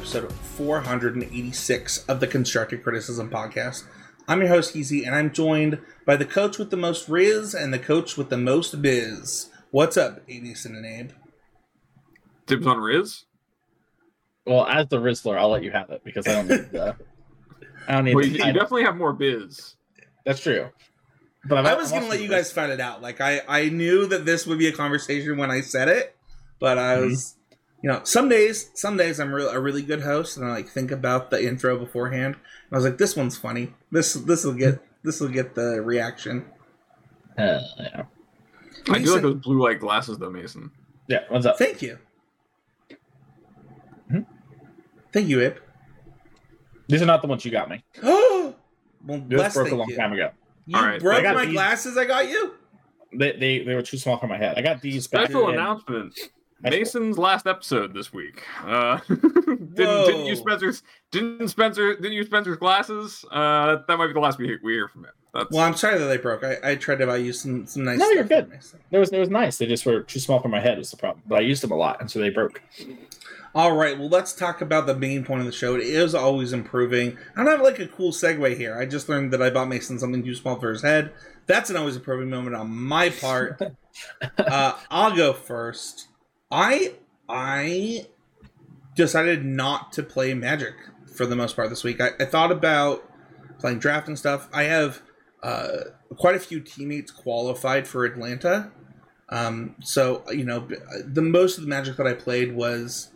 episode 486 of the Constructed Criticism Podcast. I'm your host, Heezy, and I'm joined by the coach with the most Riz and the coach with the most biz. What's up, Addison and Abe? Dibs on Riz? Well, as the Rizzler, I'll let you have it because I don't need the. I don't need. Well, the you, you definitely have more biz. That's true. But I'm, I was going to let you guys find it out. Like, I, I knew that this would be a conversation when I said it, but I Mhm. was, you know, some days, some days I'm re- a really good host, and I like think about the intro beforehand. And I was like, this one's funny. This this will get this will get the reaction. Uh, yeah. I do like those blue light glasses though, Mason. yeah. What's up? Thank you. Mhm. Thank you, Abe. These are not the ones you got me. Oh, well, This broke a long you. time ago. You All right. broke my these- glasses. I got you. They, they they were too small for my head. I got these Special in- announcement. That's cool. Mason's last episode this week. Uh, didn't, didn't Whoa. use Spencer's didn't Spencer didn't use Spencer's glasses. Uh, that might be the last we hear, we hear from him. That's Well, I'm sorry that they broke. I, I tried to buy you some some nice. No, stuff you're good. It was it was nice. They just were too small for my head. Was the problem. But I used them a lot, and so they broke. All right, well, let's talk about the main point of the show. It is always improving. I don't have like a cool segue here. I just learned that I bought Mason something too small for his head. That's an always improving moment on my part. uh, I'll go first. I I decided not to play Magic for the most part this week. I, I thought about playing draft and stuff. I have uh, quite a few teammates qualified for Atlanta. Um, so you know, the most of the Magic that I played was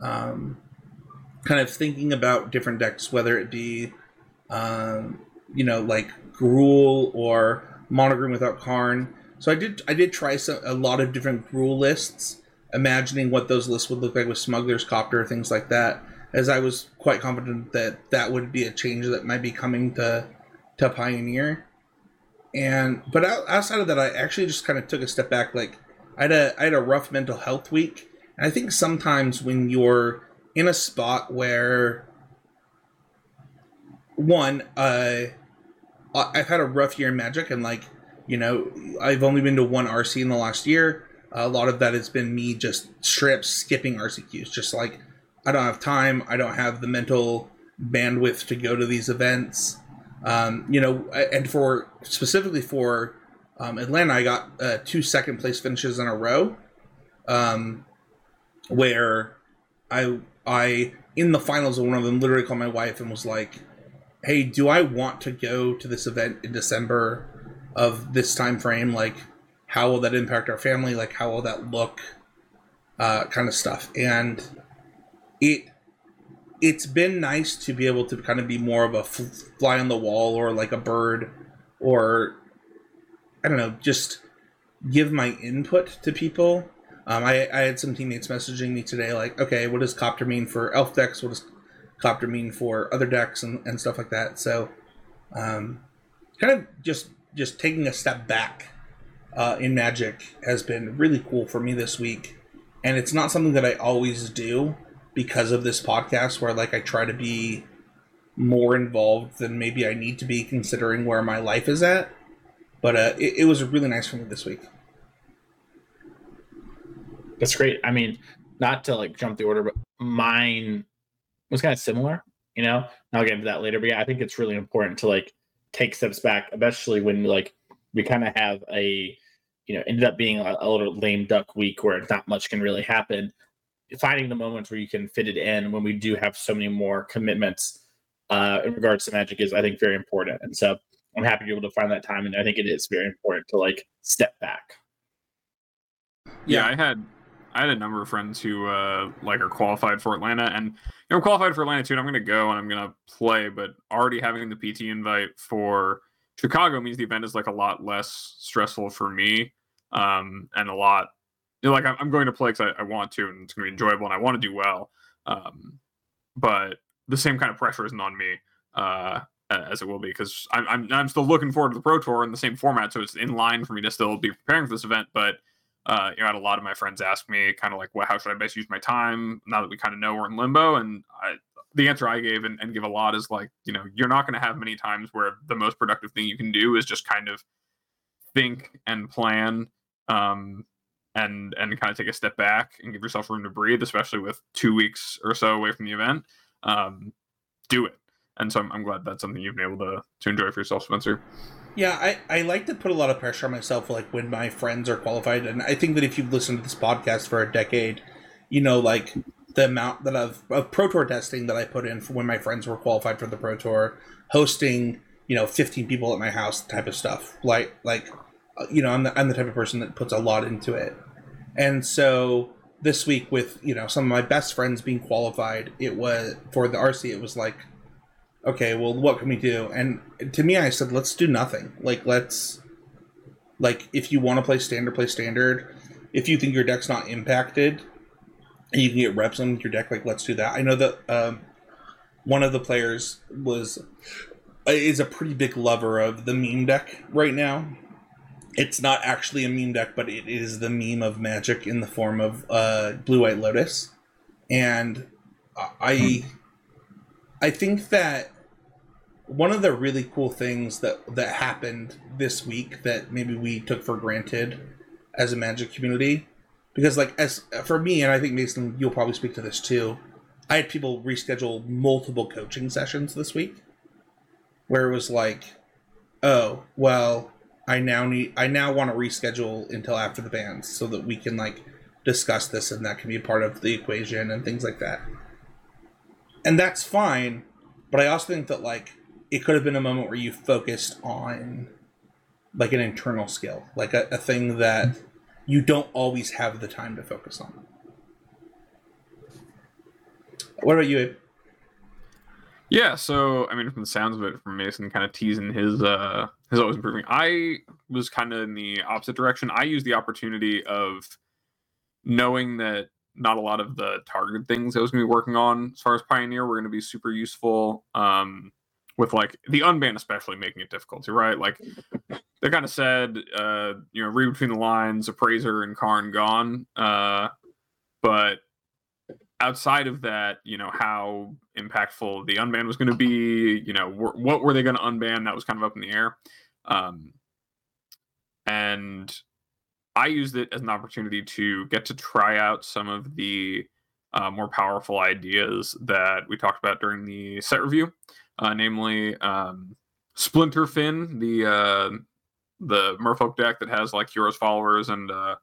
um, kind of thinking about different decks, whether it be um, you know like Gruul or Mono Green without Karn. So I did I did try some, a lot of different Gruul lists, imagining what those lists would look like with Smuggler's Copter, things like that. As I was quite confident that that would be a change that might be coming to to Pioneer. And but outside of that, I actually just kind of took a step back. Like I had a I had a rough mental health week, and I think sometimes when you're in a spot where one, uh, I- I've had a rough year in Magic, and like you know, I've only been to one RC in the last year. A lot of that has been me just strips skipping RCQs, just like I don't have time, I don't have the mental bandwidth to go to these events. Um, you know, and for specifically for um, Atlanta, I got uh, two second place finishes in a row, um, where I I in the finals of one of them literally called my wife and was like, "Hey, do I want to go to this event in December of this time frame? Like, how will that impact our family? Like, how will that look? Uh, kind of stuff." And it it's been nice to be able to kind of be more of a fly on the wall or like a bird or I don't know, just give my input to people. Um, I, I had some teammates messaging me today, like, okay, what does copter mean for elf decks? What does copter mean for other decks and, and stuff like that? So, um, kind of just just taking a step back uh, in Magic has been really cool for me this week, and it's not something that I always do because of this podcast, where like I try to be more involved than maybe I need to be, considering where my life is at. But uh, it, it was really nice for me this week. That's great. I mean, not to like jump the order, but mine was kind of similar. You know, and I'll get into that later. But yeah, I think it's really important to like take steps back, especially when like we kind of have a, you know, ended up being a, a little lame duck week where not much can really happen. Finding the moments where you can fit it in when we do have so many more commitments uh, in regards to magic is, I think, very important. And so I'm happy to be able to find that time, and I think it is very important to like step back. yeah. I had I had a number of friends who uh like are qualified for Atlanta, and you know I'm qualified for Atlanta too. And I'm gonna go and I'm gonna play, but already having the PT invite for Chicago means the event is like a lot less stressful for me, um, and a lot. You know, like I'm, going to play because I, I want to, and it's gonna be enjoyable, and I want to do well. Um, but the same kind of pressure isn't on me uh, as it will be because I'm, I'm I'm still looking forward to the Pro Tour in the same format, so it's in line for me to still be preparing for this event. But uh, you know, I had a lot of my friends ask me kind of like, well, how should I best use my time now that we kind of know we're in limbo? And I, the answer I gave and, and give a lot is like, you know, you're not going to have many times where the most productive thing you can do is just kind of think and plan um, and and kind of take a step back and give yourself room to breathe, especially with two weeks or so away from the event, um, do it. And so I'm, I'm glad that's something you've been able to to enjoy for yourself, Spencer. Yeah, I, I like to put a lot of pressure on myself, like when my friends are qualified, and I think that if you've listened to this podcast for a decade, you know, like the amount that I've of pro tour testing that I put in for when my friends were qualified for the pro tour, hosting, you know, fifteen people at my house, type of stuff. Like like, you know, I'm the I'm the type of person that puts a lot into it, and so this week with you know some of my best friends being qualified, it was for the RC. It was like okay, well, what can we do? And to me, I said, let's do nothing. Like, let's, like, if you want to play standard, play standard. If you think your deck's not impacted and you can get reps on your deck, like, let's do that. I know that um, one of the players was is a pretty big lover of the meme deck right now. It's not actually a meme deck, but it is the meme of magic in the form of uh, Blue White Lotus, and I. I think that one of the really cool things that that happened this week that maybe we took for granted as a magic community because like as for me and I think Mason you'll probably speak to this too I had people reschedule multiple coaching sessions this week where it was like oh well I now need I now want to reschedule until after the bands so that we can like discuss this and that can be part of the equation and things like that and that's fine. But I also think that like it could have been a moment where you focused on like an internal skill, like a, a thing that you don't always have the time to focus on. What about you, Abe? Yeah, so I mean, from the sounds of it, from Mason kind of teasing his uh his always improving. I was kind of in the opposite direction. I used the opportunity of knowing that not a lot of the targeted things I was going to be working on as far as Pioneer were going to be super useful. Um, with like the unban especially making it difficult to right like they kind of said uh you know read between the lines appraiser and karn gone uh but outside of that you know how impactful the unban was going to be you know wh- what were they going to unban that was kind of up in the air um and I used it as an opportunity to get to try out some of the uh, more powerful ideas that we talked about during the set review, uh, namely um, Splinter Fin, the uh, the Merfolk deck that has like Heroes followers and uh,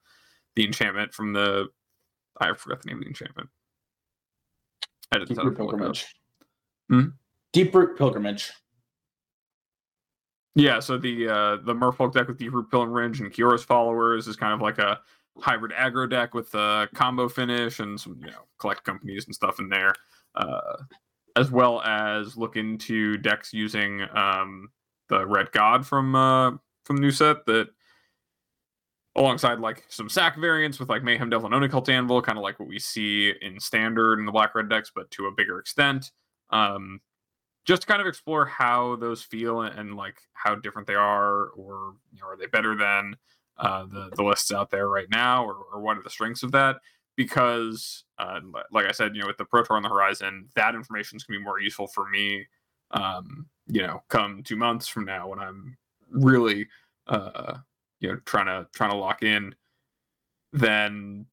the enchantment from the I forgot the name of the enchantment. Deep Root Pilgrimage. Hmm? Deeproot Pilgrimage. Yeah, so the uh, the Merfolk deck with Deeproot Pilgrimage and Kiora's followers is kind of like a hybrid aggro deck with a combo finish and some you know collect companies and stuff in there, uh, as well as look into decks using um, the Red God from uh, from new set that alongside like some sack variants with like Mayhem Devil and Oni-Cult Anvil, kind of like what we see in standard in the black red decks, but to a bigger extent. Um, just to kind of explore how those feel and, and like how different they are, or you know, are they better than uh, the the lists out there right now, or, or what are the strengths of that? Because, uh, like I said, you know, with the Pro Tour on the horizon, that information is going to be more useful for me. Um, you know, come two months from now when I'm really, uh, you know, trying to trying to lock in, then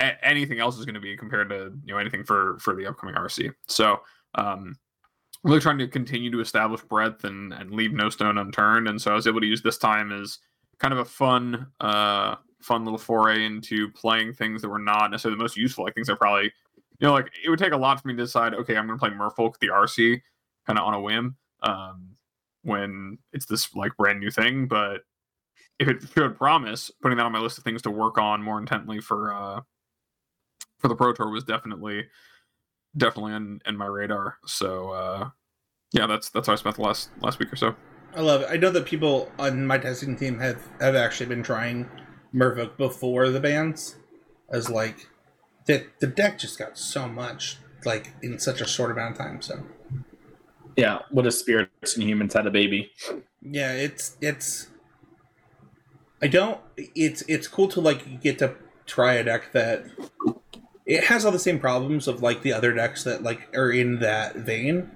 a- anything else is going to be compared to you know anything for for the upcoming RC. So um, really trying to continue to establish breadth and, and leave no stone unturned. And so I was able to use this time as kind of a fun, uh, fun little foray into playing things that were not necessarily the most useful. Like things that probably, you know, like it would take a lot for me to decide, okay, I'm going to play Merfolk the RC kind of on a whim um, when it's this like brand new thing. But if it showed promise, putting that on my list of things to work on more intently for uh, for the Pro Tour was definitely definitely in, in my radar. So uh, yeah, that's that's how I spent the last last week or so. I love it. I know that people on my testing team have have actually been trying Merfolk before the bans, as like the the deck just got so much like in such a short amount of time. So yeah, what if spirits and humans had a baby? Yeah, it's it's. I don't. It's it's cool to like get to try a deck that it has all the same problems of like the other decks that like are in that vein,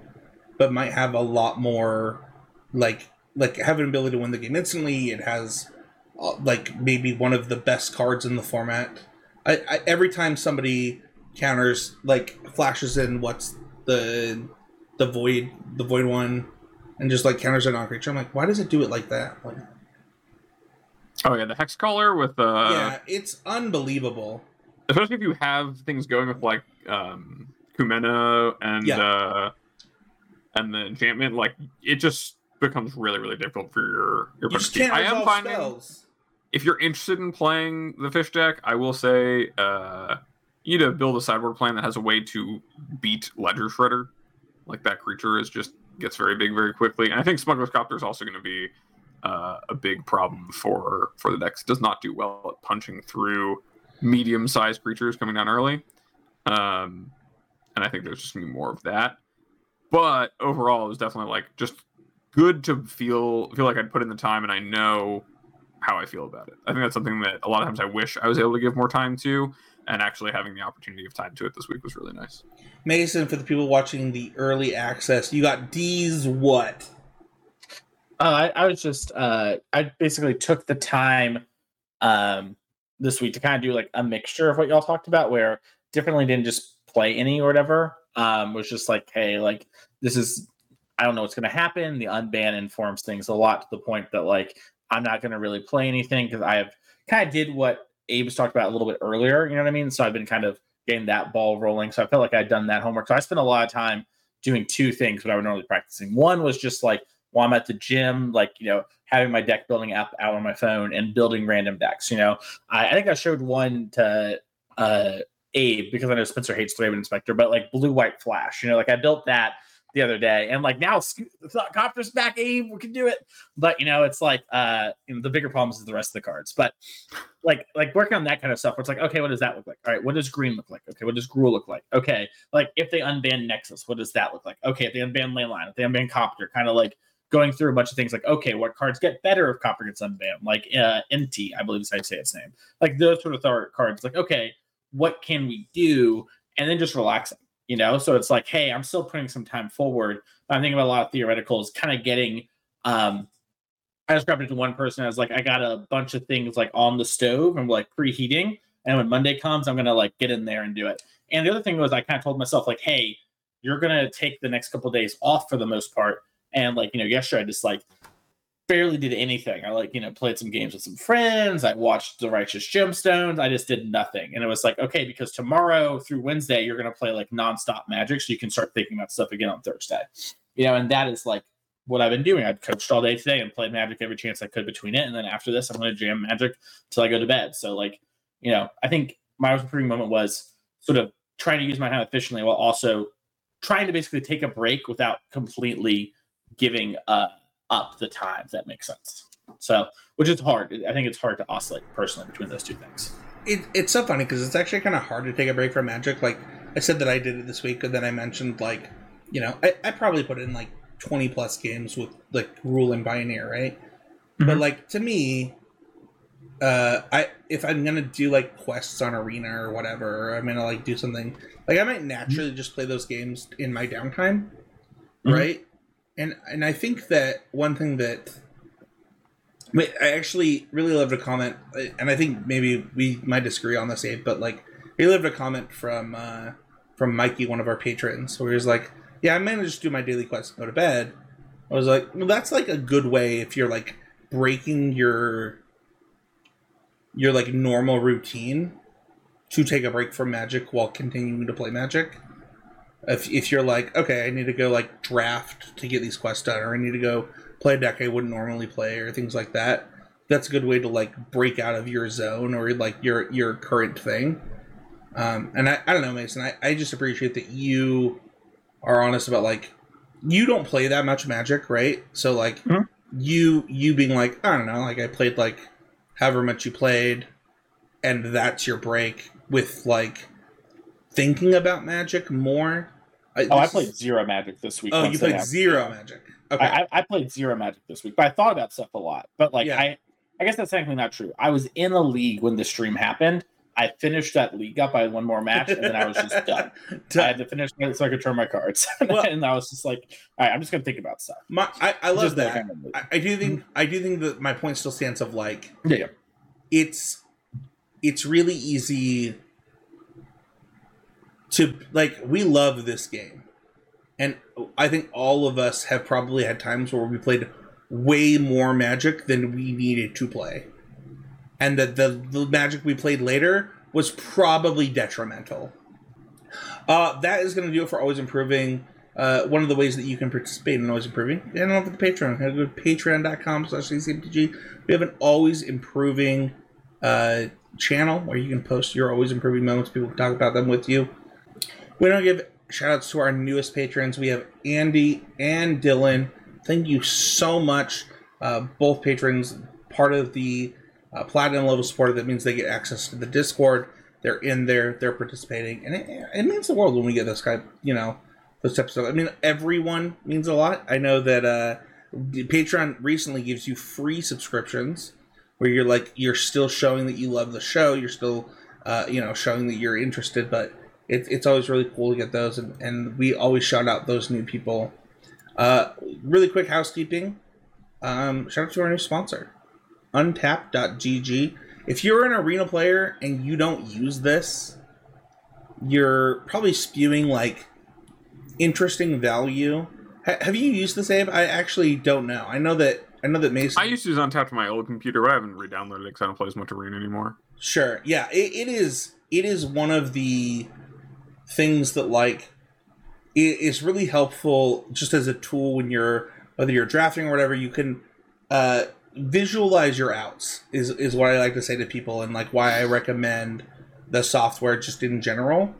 but might have a lot more like like have an ability to win the game instantly. It has uh, like maybe one of the best cards in the format. I, I every time somebody counters like flashes in what's the the void the void one and just like counters a non creature. I'm like, why does it do it like that? Like, oh yeah, the hex caller with uh yeah, it's unbelievable. Especially if you have things going with like um Kumena and Yeah. uh and the enchantment, like it just becomes really, really difficult for your your You just can't I am finding spells. if you're interested in playing the fish deck, I will say uh, you need to build a sideboard plan that has a way to beat Ledger Shredder. Like that creature is just gets very big very quickly, and I think Smuggler's Copter is also going to be uh, a big problem for for the decks. It does not do well at punching through medium sized creatures coming down early, um, and I think there's just to be more of that. But overall, it was definitely like just good to feel feel like I'd put in the time, and I know how I feel about it. I think that's something that a lot of times I wish I was able to give more time to, and actually having the opportunity of time to it this week was really nice. Mason, for the people watching the early access, you got D's what? Uh, I, I was just uh, I basically took the time um, this week to kind of do like a mixture of what y'all talked about, where differently didn't just play any or whatever. Um, was just like, hey, like this is I don't know what's going to happen. The unban informs things a lot to the point that like I'm not going to really play anything because I have kind of did what Abe's talked about a little bit earlier. You know what I mean? So I've been kind of getting that ball rolling. So I felt like I'd done that homework. So I spent a lot of time doing two things what I would normally practicing. One was just like while I'm at the gym, like, you know, having my deck building app out on my phone and building random decks. You know, I, I think I showed one to uh, Abe because I know Spencer hates the Inspector, but like blue white flash, you know, like I built that the other day and like now copter's back abe we can do it. But you know it's like uh you know the bigger problems is the rest of the cards. But like like working on that kind of stuff it's like okay what does that look like? All right what does green look like? Okay what does gruul look like? Okay like if they unban nexus what does that look like? Okay if they unban leyline if they unban copter kind of like going through a bunch of things like okay what cards get better if copter gets unbanned like uh nt i believe is how you say its name. Like those sort of th- cards like okay what can we do? And then just relaxing you know? So it's like hey i'm still putting some time forward i'm thinking about a lot of theoreticals kind of getting um i described it to one person as like i got a bunch of things like on the stove and like preheating and when monday comes i'm gonna like get in there and do it. And the other thing was i kind of told myself like hey you're gonna take the next couple of days off for the most part and like you know yesterday i just like barely did anything. I like, you know, played some games with some friends. I watched The Righteous Gemstones. I just did nothing. And it was like, okay, because tomorrow through Wednesday, you're going to play like nonstop magic. So you can start thinking about stuff again on Thursday. You know, and that is like what I've been doing. I've coached all day today and played magic every chance I could between it. And then after this, I'm going to jam magic till I go to bed. So, like, you know, I think my most improving moment was sort of trying to use my time efficiently while also trying to basically take a break without completely giving uh, up the time, if that makes sense. So, which is hard. I think it's hard to oscillate personally between those two things. It, it's so funny because it's actually kind of hard to take a break from Magic. Like I said that I did it this week, and then I mentioned like, you know, I, I probably put in like twenty plus games with like Gruul and Pioneer, right? But Mhm. like to me, uh, I if I'm gonna do like quests on Arena or whatever, or I'm gonna like do something like I might naturally just play those games in my downtime, Mhm. right? And and I think that one thing that I actually really loved a comment, and I think maybe we might disagree on this, Abe, but like, we loved a comment from uh, from Mikey, one of our patrons, where he was like, "Yeah, I'm gonna do my daily quest and go to bed." I was like, "Well, that's like a good way if you're like breaking your your like normal routine to take a break from Magic while continuing to play Magic." If, if you're like, okay, I need to go like draft to get these quests done, or I need to go play a deck I wouldn't normally play or things like that. That's a good way to like break out of your zone or like your your current thing. Um, and I, I don't know, Mason. I, I just appreciate that you are honest about like you don't play that much Magic, right? So like Mhm. you you being like I don't know, like I played like however much you played, and that's your break with like thinking about Magic more. Uh, oh, I played is- zero magic this week. Oh, you played zero Magic. Okay. I, I, played zero magic this week, but I thought about stuff a lot. But like Yeah. I, I guess that's technically not true. I was in a league when the stream happened. I finished that league up. I had one more match, and then I was just done. I had to finish it so I could turn my cards, well, and I was just like, "All right, I'm just gonna think about stuff." My, I, I love that. Kind of I, I, do think, mm-hmm. I do think that my point still stands. Of like, yeah, yeah. it's, it's really easy to like. We love this game, and I think all of us have probably had times where we played way more Magic than we needed to play and that the, the magic we played later was probably detrimental. Uh, that is going to do it for Always Improving. Uh, one of the ways that you can participate in Always Improving, and over the Patreon, go to patreon.com slash CCMTG. We have an Always Improving uh, channel where you can post your Always Improving moments. People can talk about them with you. We don't give shout outs to our newest patrons. We have Andy and Dylan. Thank you so much. Uh, both patrons, part of the uh, platinum level supporter. That means they get access to the Discord. They're in there. They're participating, and it, it means the world when we get this guy. You know, those types of. I mean, everyone means a lot. I know that uh, Patreon recently gives you free subscriptions where you're like you're still showing that you love the show. You're still, uh, you know, showing that you're interested. But it, it's always really cool to get those, and, and we always shout out those new people. Uh, really quick housekeeping. Um, shout out to our new sponsor untapped.gg. If you're an arena player and you don't use this, you're probably spewing like interesting value. H- have you used this app? I actually don't know. I know that I know that Mason. I used to use Untapped on my old computer, but I haven't re-downloaded it because I don't play as much arena anymore. Sure. Yeah. It, it is. It is one of the things that like it is really helpful just as a tool when you're whether you're drafting or whatever. You can uh, visualize your outs is is what I like to say to people and like why I recommend the software just in general.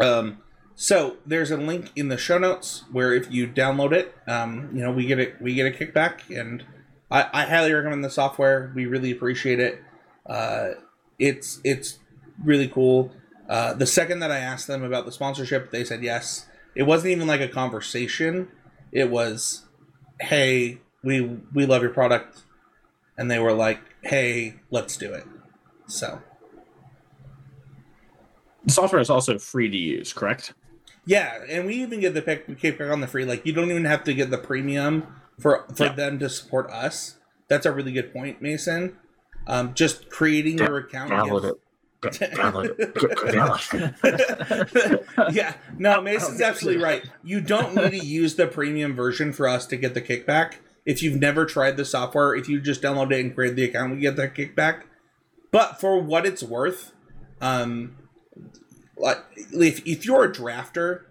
Um so there's a link in the show notes where if you download it, um, you know, we get it we get a kickback and I, I highly recommend the software. We really appreciate it. Uh, it's it's really cool. Uh, the second that I asked them about the sponsorship, they said yes. It wasn't even like a conversation. It was, hey, we we love your product. And they were like hey let's do it. So. The software is also free to use correct? Yeah and we even get the pick kickback on the free like you don't even have to get the premium for for yeah. them to support us. That's a really good point mason. Um, just creating your account gives, yeah, no, Mason's absolutely right. You don't need to use the premium version for us to get the kickback if you've never tried the software, if you just download it and create the account, we get that kickback. But for what it's worth, um, like if, if you're a drafter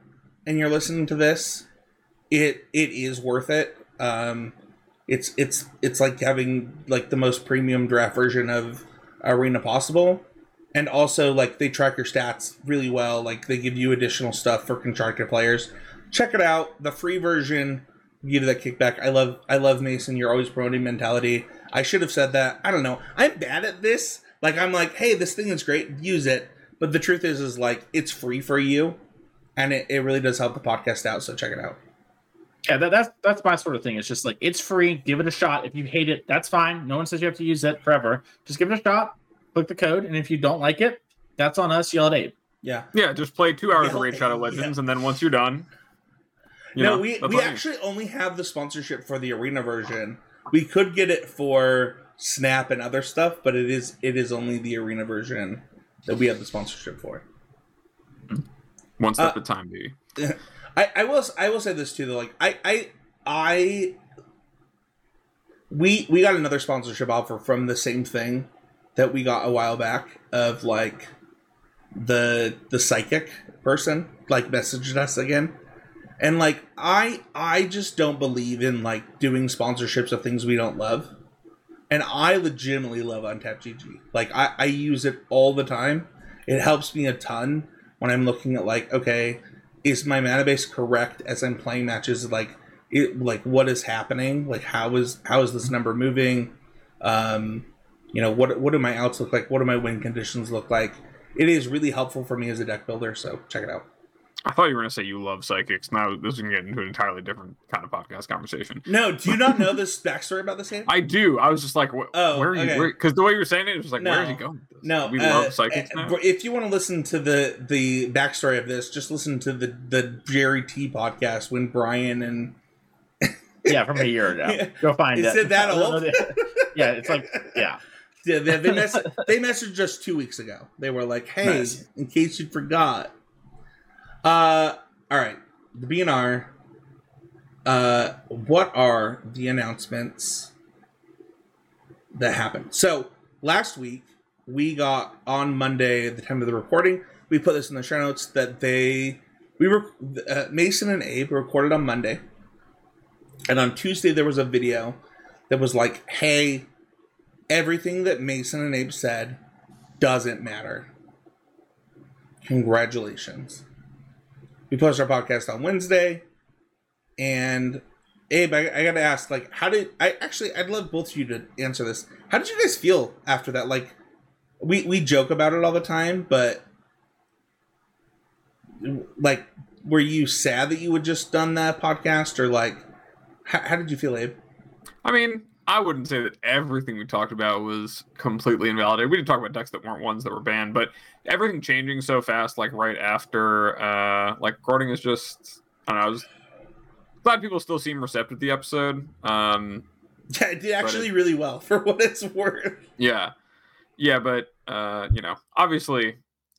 and you're listening to this, it it is worth it. Um, it's it's it's like having like the most premium draft version of Arena possible, and also like they track your stats really well. Like they give you additional stuff for contracted players. Check it out. The free version give you that kickback. I love I love Mason. You're always promoting mentality. I should have said that. I don't know. I'm bad at this. Like I'm like, hey, this thing is great. Use it. But the truth is, is like it's free for you, and it, it really does help the podcast out. So check it out. Yeah, that, that's that's my sort of thing. It's just like it's free. Give it a shot. If you hate it, that's fine. No one says you have to use it forever. Just give it a shot. Click the code, and if you don't like it, that's on us. Yell at Abe. Yeah. Yeah. Just play two hours of Raid Shadow Legends, yeah. and then once you're done, you no, know, we we actually only have the sponsorship for the arena version. We could get it for Snap and other stuff, but it is it is only the arena version that we have the sponsorship for. One step uh, at a time, baby. I, I will I will say this too though. Like I I I we we got another sponsorship offer from the same thing that we got a while back of like the the psychic person like messaged us again and like I I just don't believe in like doing sponsorships of things we don't love. And I legitimately love Untapped GG. Like I, I use it all the time. It helps me a ton when I'm looking at like, okay, is my mana base correct as I'm playing matches? Like it like what is happening? Like how is how is this number moving? Um, you know, what what do my outs look like? What do my win conditions look like? It is really helpful for me as a deck builder, so check it out. I thought you were going to say you love psychics. Now this is going to get into an entirely different kind of podcast conversation. No, do you not know this backstory about this game? I do. I was just like, wh- Oh, where are you? Because the way you were saying it, it was like, No. where is he going? With this? No, we uh, love psychics uh, now. If you want to listen to the the backstory of this, just listen to the the Jerry T podcast when Brian and Yeah, from a year ago. Yeah. Go find Is it. it that old? yeah, it's like yeah. Yeah, they they, mess- they messaged us two weeks ago. They were like, "Hey, Nice. in case you forgot." Uh, all right, the BNR. Uh, what are the announcements that happened? So last week we got on Monday, at the time of the recording, we put this in the show notes that they we were uh, Mason and Abe recorded on Monday, and on Tuesday there was a video that was like, "Hey, everything that Mason and Abe said doesn't matter. Congratulations." We posted our podcast on Wednesday, and Abe, I, I gotta ask, like, how did I actually? I'd love both of you to answer this. How did you guys feel after that? Like, we we joke about it all the time, but like, were you sad that you had just done that podcast, or like, how, how did you feel, Abe? I mean, I wouldn't say that everything we talked about was completely invalidated. We did talk about decks that weren't ones that were banned, but everything changing so fast, like right after, uh, like recording is just, I don't know. I was glad people still seem receptive to the episode. Um, Yeah, it did actually really well for what it's worth. yeah, yeah, but uh, you know, obviously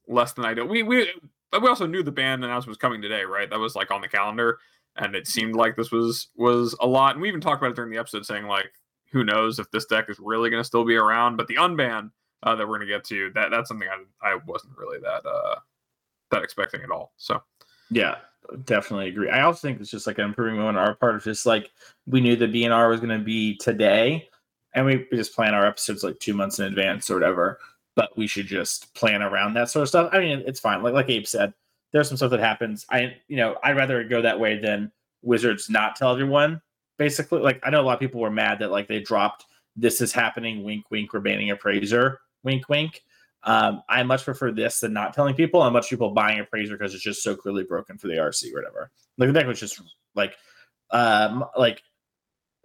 less than ideal. We we we also knew the band announcement was coming today, right? That was like on the calendar, and it seemed like this was was a lot. And we even talked about it during the episode, saying like, who knows if this deck is really going to still be around? But the unban uh, that we're going to get to that that's something I I wasn't really that uh that expecting at all. So Yeah, definitely agree. I also think it's just like an improving moment on our part of just like we knew the BNR was going to be today, and we, we just plan our episodes like two months in advance or whatever. But we should just plan around that sort of stuff. I mean, it's fine. Like like Abe said, there's some stuff that happens. I you know I'd rather go that way than Wizards not tell everyone. Basically, like I know a lot of people were mad that like they dropped this is happening. Wink, wink. We're banning appraiser. Wink, wink. Um, I much prefer this than not telling people. And much people buying appraiser because it's just so clearly broken for the RC or whatever. Like the deck was just like, um, like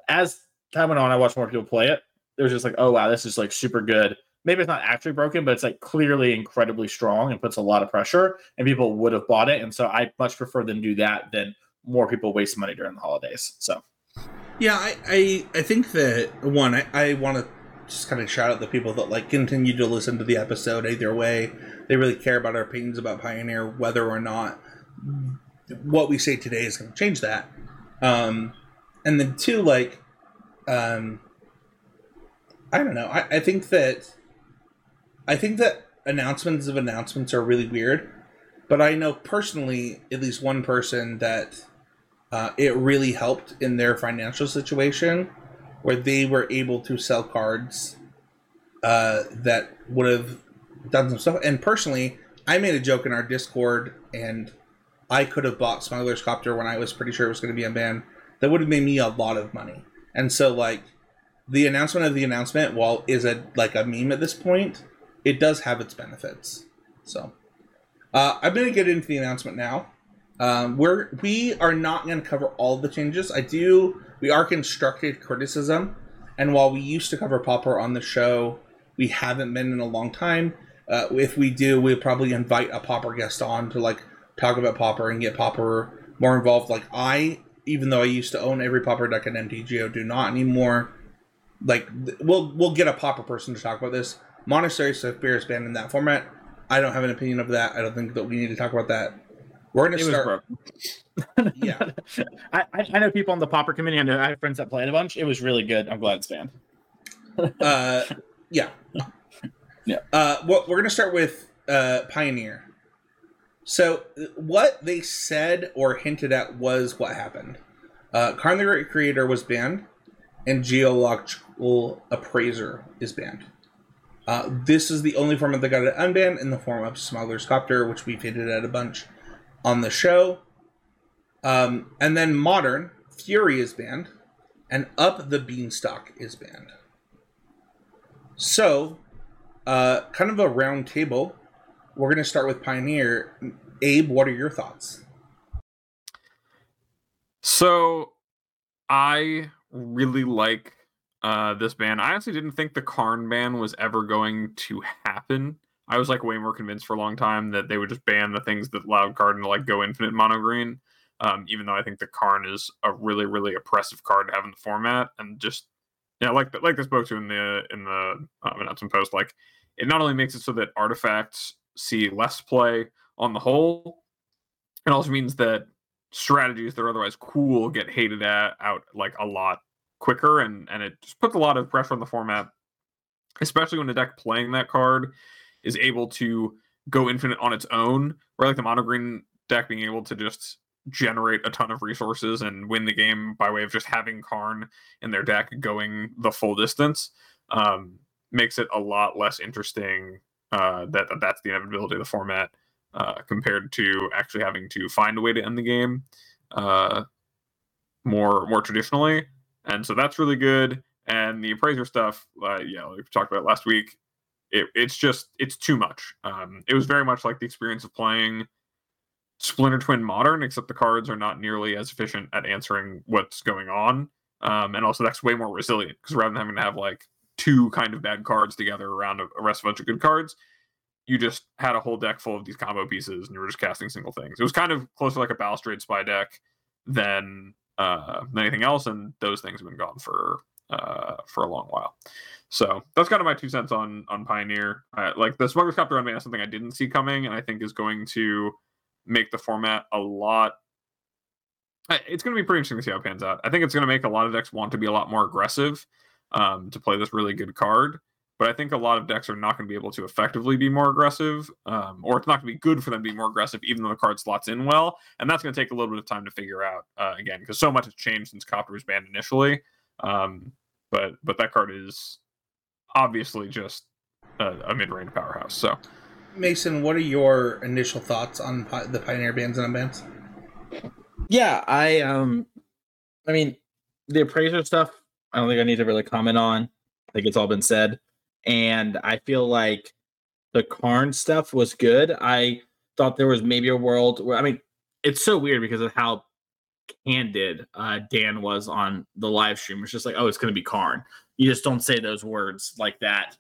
as time went on, I watched more people play it. It was just like, oh wow, this is like super good. Maybe it's not actually broken, but it's like clearly incredibly strong and puts a lot of pressure, and people would have bought it. And so I much prefer them do that than more people waste money during the holidays. So Yeah, I, I, I think that one, I, I want to just kind of shout out the people that like continue to listen to the episode either way. They really care about our opinions about Pioneer, whether or not what we say today is going to change that. Um, and then two, like, um, I don't know. I, I think that I think that announcements of announcements are really weird. But I know personally at least one person that uh, it really helped in their financial situation where they were able to sell cards uh, that would have done some stuff. And personally, I made a joke in our Discord, and I could have bought Smuggler's Copter when I was pretty sure it was going to be unbanned. That would have made me a lot of money. And so, like, the announcement of the announcement, while is a like a meme at this point, it does have its benefits. So, uh, I'm going to get into the announcement now. Um, we're we are not going to cover all the changes. I do. We are constructed criticism, and while we used to cover Pauper on the show, we haven't been in a long time. Uh, if we do, we'll probably invite a Pauper guest on to like talk about Pauper and get Pauper more involved. Like I, even though I used to own every Pauper deck in MTGO, do not anymore. Like we'll we'll get a Pauper person to talk about this. Monastery Swift is banned in that format. I don't have an opinion of that. I don't think that we need to talk about that. We're gonna was start. broken. Yeah. I, I I know people on the Pauper committee. I know I have friends that played a bunch. It was really good. I'm glad it's banned. uh, yeah, Yeah. Uh, well, we're gonna start with uh, Pioneer. So, uh, what they said or hinted at was what happened. Uh, Karn the Great Creator was banned, and Geological Appraiser is banned. Uh, this is the only format that got it unbanned in the form of Smuggler's Copter, which we've hinted at a bunch on the show. Um, and then Modern Fury is banned, and Up the Beanstalk is banned. So, uh, kind of a round table. We're going to start with Pioneer. Abe, what are your thoughts? So I really like uh, this ban. I honestly didn't think the Karn ban was ever going to happen. I was like way more convinced for a long time that they would just ban the things that allowed Karn to like go infinite mono green. Um, even though I think the Karn is a really, really oppressive card to have in the format, and just yeah, like like I spoke to in the in the um, announcement post, like it not only makes it so that artifacts see less play on the whole, it also means that strategies that are otherwise cool get hated at out like a lot quicker, and and it just puts a lot of pressure on the format, especially when the deck playing that card is able to go infinite on its own, where like the mono green deck being able to just generate a ton of resources and win the game by way of just having Karn in their deck going the full distance um, makes it a lot less interesting. Uh, that that's the inevitability of the format uh, compared to actually having to find a way to end the game uh, more more traditionally, and so that's really good. And the appraiser stuff, uh, yeah, we talked about last week, it, it's just it's too much. Um, it was very much like the experience of playing Splinter Twin Modern, except the cards are not nearly as efficient at answering what's going on. Um, and also that's way more resilient because rather than having to have like two kind of bad cards together around a, a rest of a bunch of good cards, you just had a whole deck full of these combo pieces and you were just casting single things. It was kind of closer like a balustrade spy deck than uh, than anything else, and those things have been gone for uh, for a long while. So that's kind of my two cents on on Pioneer. Uh, like the Smuggler's Copter Unban is something I didn't see coming, and I think is going to make the format a lot. It's going to be pretty interesting to see how it pans out. I think it's going to make a lot of decks want to be a lot more aggressive um, to play this really good card. But I think a lot of decks are not going to be able to effectively be more aggressive, um, or it's not going to be good for them to be more aggressive, even though the card slots in well. And that's going to take a little bit of time to figure out uh, again, because so much has changed since Copter was banned initially. Um, but but that card is obviously just a, a mid-range powerhouse. So Mason, what are your initial thoughts on the Pioneer bands and unbans? Yeah, I um, I mean, the appraiser stuff. I don't think I need to really comment on. I think it's all been said, and I feel like the Karn stuff was good. I thought there was maybe a world where I mean, it's so weird because of how candid uh, Dan was on the live stream. It's just like, oh, it's going to be Karn. You just don't say those words like that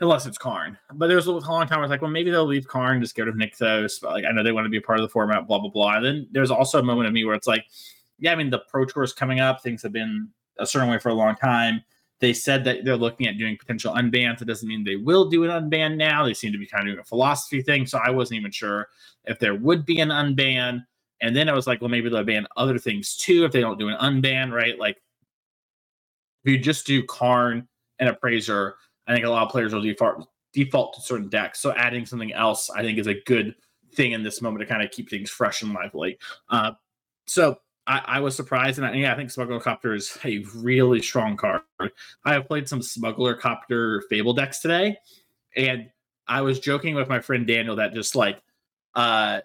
unless it's Karn. But there was a long time I was like, well, maybe they'll leave Karn, just get rid of Nykthos. But like, I know they want to be a part of the format, blah blah blah. And then there's also a moment of me where it's like, yeah, I mean, the Pro Tour is coming up. Things have been a certain way for a long time. They said that they're looking at doing potential unbans. It doesn't mean they will do an unban now. They seem to be kind of doing a philosophy thing. So I wasn't even sure if there would be an unban. And then I was like, well, maybe they'll ban other things too if they don't do an unban, right? Like, if you just do Karn and Appraiser, I think a lot of players will default default to certain decks. So adding something else, I think, is a good thing in this moment to kind of keep things fresh and lively. Uh, so I, I, was surprised, and I, yeah, I think Smuggler Copter is a really strong card. I have played some Smuggler Copter Fable decks today, and I was joking with my friend Daniel that just like uh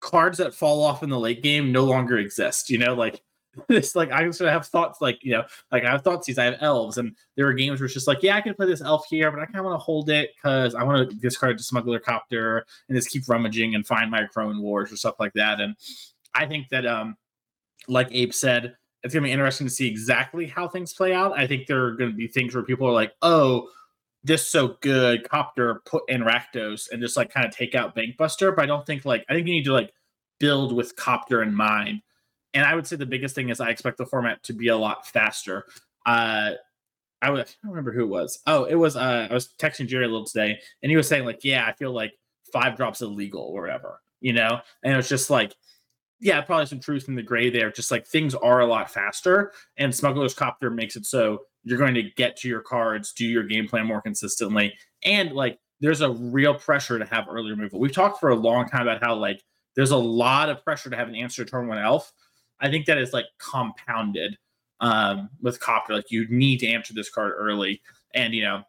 cards that fall off in the late game no longer exist. You know, like it's like I sort of have thoughts like you know like I have thoughts These I have elves and there were games where it's just like yeah I can play this elf here but I kind of want to hold it because I want to discard the smuggler copter and just keep rummaging and find my crone wars or stuff like that and I think that um like Abe said it's gonna be interesting to see exactly how things play out. I think there are gonna be things where people are like oh this so good copter put in Rakdos and just like kind of take out Bankbuster but I don't think like I think you need to like build with copter in mind and I would say the biggest thing is I expect the format to be a lot faster. Uh, I, was, I don't remember who it was. Oh, it was. Uh, I was texting Jerry a little today, and he was saying like, "Yeah, I feel like five drops illegal or whatever," you know. And it was just like, yeah, probably some truth in the gray there. Just like things are a lot faster, and Smuggler's Copter makes it so you're going to get to your cards, do your game plan more consistently, and like there's a real pressure to have early removal. We've talked for a long time about how like there's a lot of pressure to have an answer to turn one elf I think that is like compounded um, with Copter. Like you need to answer this card early, and you know,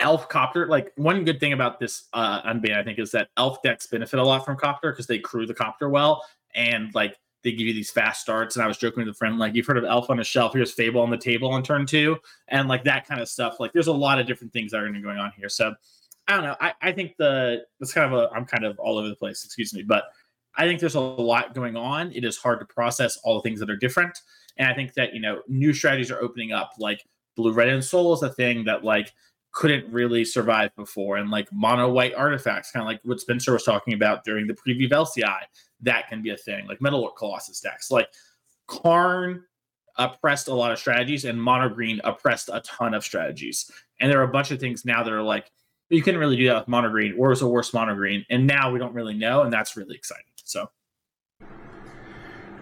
Elf Copter. Like one good thing about this uh, unban, I think, is that Elf decks benefit a lot from Copter because they crew the Copter well, and like they give you these fast starts. And I was joking with a friend, like you've heard of Elf on a Shelf. Here's Fable on the table on turn two, and like that kind of stuff. Like there's a lot of different things that are going on here. So I don't know. I, I think the it's kind of a I'm kind of all over the place. Excuse me, but I think there's a lot going on. It is hard to process all the things that are different. And I think that, you know, new strategies are opening up. Like blue, red, and soul is a thing that like couldn't really survive before. And like mono white artifacts, kind of like what Spencer was talking about during the preview of LCI, that can be a thing. Like Metalwork Colossus decks. Like Karn oppressed a lot of strategies and mono green oppressed a ton of strategies. And there are a bunch of things now that are like, you couldn't really do that with mono green, or was a worse mono green. And now we don't really know, and that's really exciting. So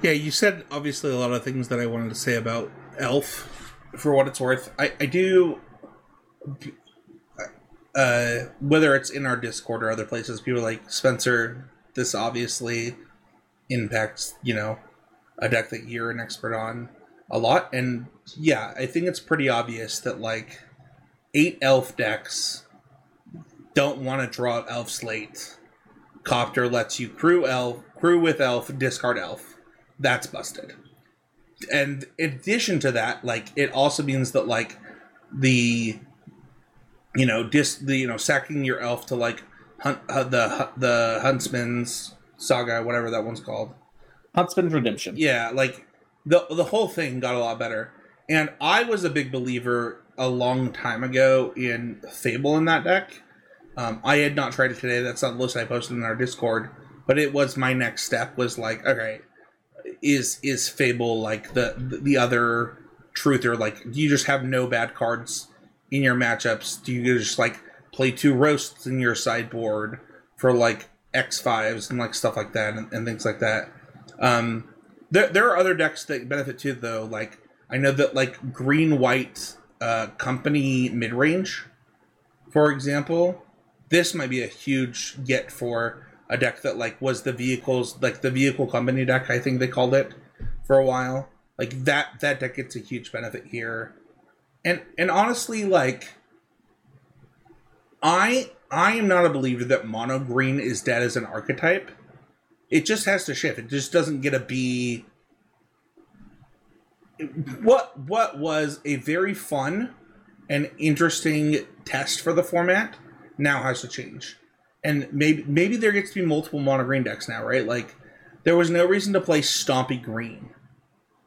yeah, you said obviously a lot of things that I wanted to say about Elf. For what it's worth, I, I do. Uh, whether it's in our Discord or other places, people like Spencer. This obviously impacts you know a deck that you're an expert on a lot, and yeah, I think it's pretty obvious that like eight Elf decks don't want to draw Elf Slate. Copter lets you crew Elf, crew with Elf, discard Elf. That's busted. And in addition to that, like it also means that like the you know dis the you know sacking your elf to like hunt uh, the the huntsman's saga whatever that one's called. Huntsman's redemption. Yeah like the the whole thing got a lot better. And i was a big believer a long time ago in fable in that deck um, i had not tried it today that's not the list i posted in our discord but it was my next step was like okay is is Fable like the the other truther? Like, do you just have no bad cards in your matchups? Do you just like play two roasts in your sideboard for like X fives and like stuff like that and, and things like that? Um, there there are other decks that benefit too, though. Like I know that like green white uh, company mid range, for example, this might be a huge get for a deck that like was the vehicles like the vehicle company deck I think they called it for a while. Like that that deck gets a huge benefit here. And and honestly like I I am not a believer that mono green is dead as an archetype. It just has to shift. It just doesn't get a be what what was a very fun and interesting test for the format now has to change and maybe maybe there gets to be multiple mono green decks now, right? Like there was no reason to play Stompy Green,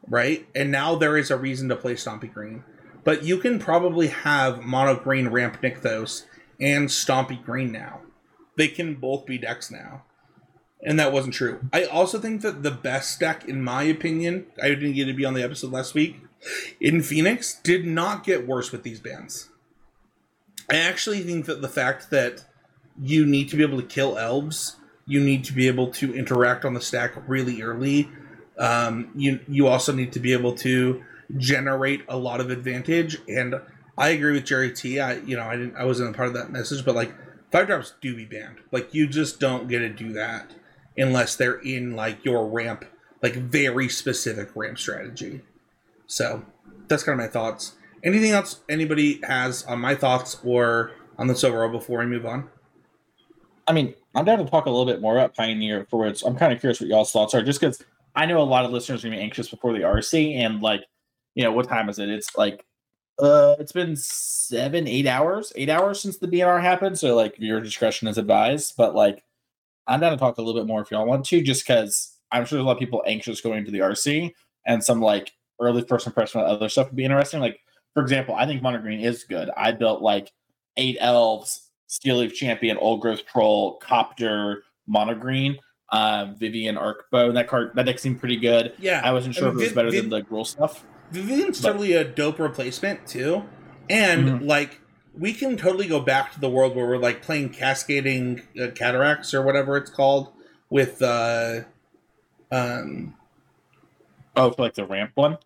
right? And now there is a reason to play Stompy Green. But you can probably have mono green Ramp Nykthos and Stompy Green now. They can both be decks now. And that wasn't true. I also think that the best deck, in my opinion, I didn't get to be on the episode last week, in Phoenix, did not get worse with these bands. I actually think that the fact that you need to be able to kill elves. You need to be able to interact on the stack really early. Um, you you also need to be able to generate a lot of advantage. And I agree with Jerry T. I you know I didn't I wasn't a part of that message, but like five drops do be banned. Like you just don't get to do that unless they're in like your ramp, like very specific ramp strategy. So that's kind of my thoughts. Anything else anybody has on my thoughts or on this overall before we move on? I mean, I'm down to talk a little bit more about Pioneer afterwards. I'm kind of curious what y'all's thoughts are, just because I know a lot of listeners are gonna be anxious before the RC, and like, you know, what time is it? It's like, uh, it's been seven, eight hours, eight hours since the BNR happened. So like, your discretion is advised. But like, I'm down to talk a little bit more if y'all want to, just because I'm sure there's a lot of people anxious going to the RC, and some like early first impression of other stuff would be interesting. Like, for example, I think Mono Green is good. I built like eight elves Steel Leaf Champion, Old Growth Troll, Copter, Monogreen, uh, Vivien Arkbow. That card that deck seemed pretty good. Yeah, I wasn't sure I mean, if it was better Viv- than the Gruul stuff. Vivien's but, totally a dope replacement too, and mm-hmm. like we can totally go back to the world where we're like playing Cascading uh, Cataracts or whatever it's called with uh um oh like the ramp one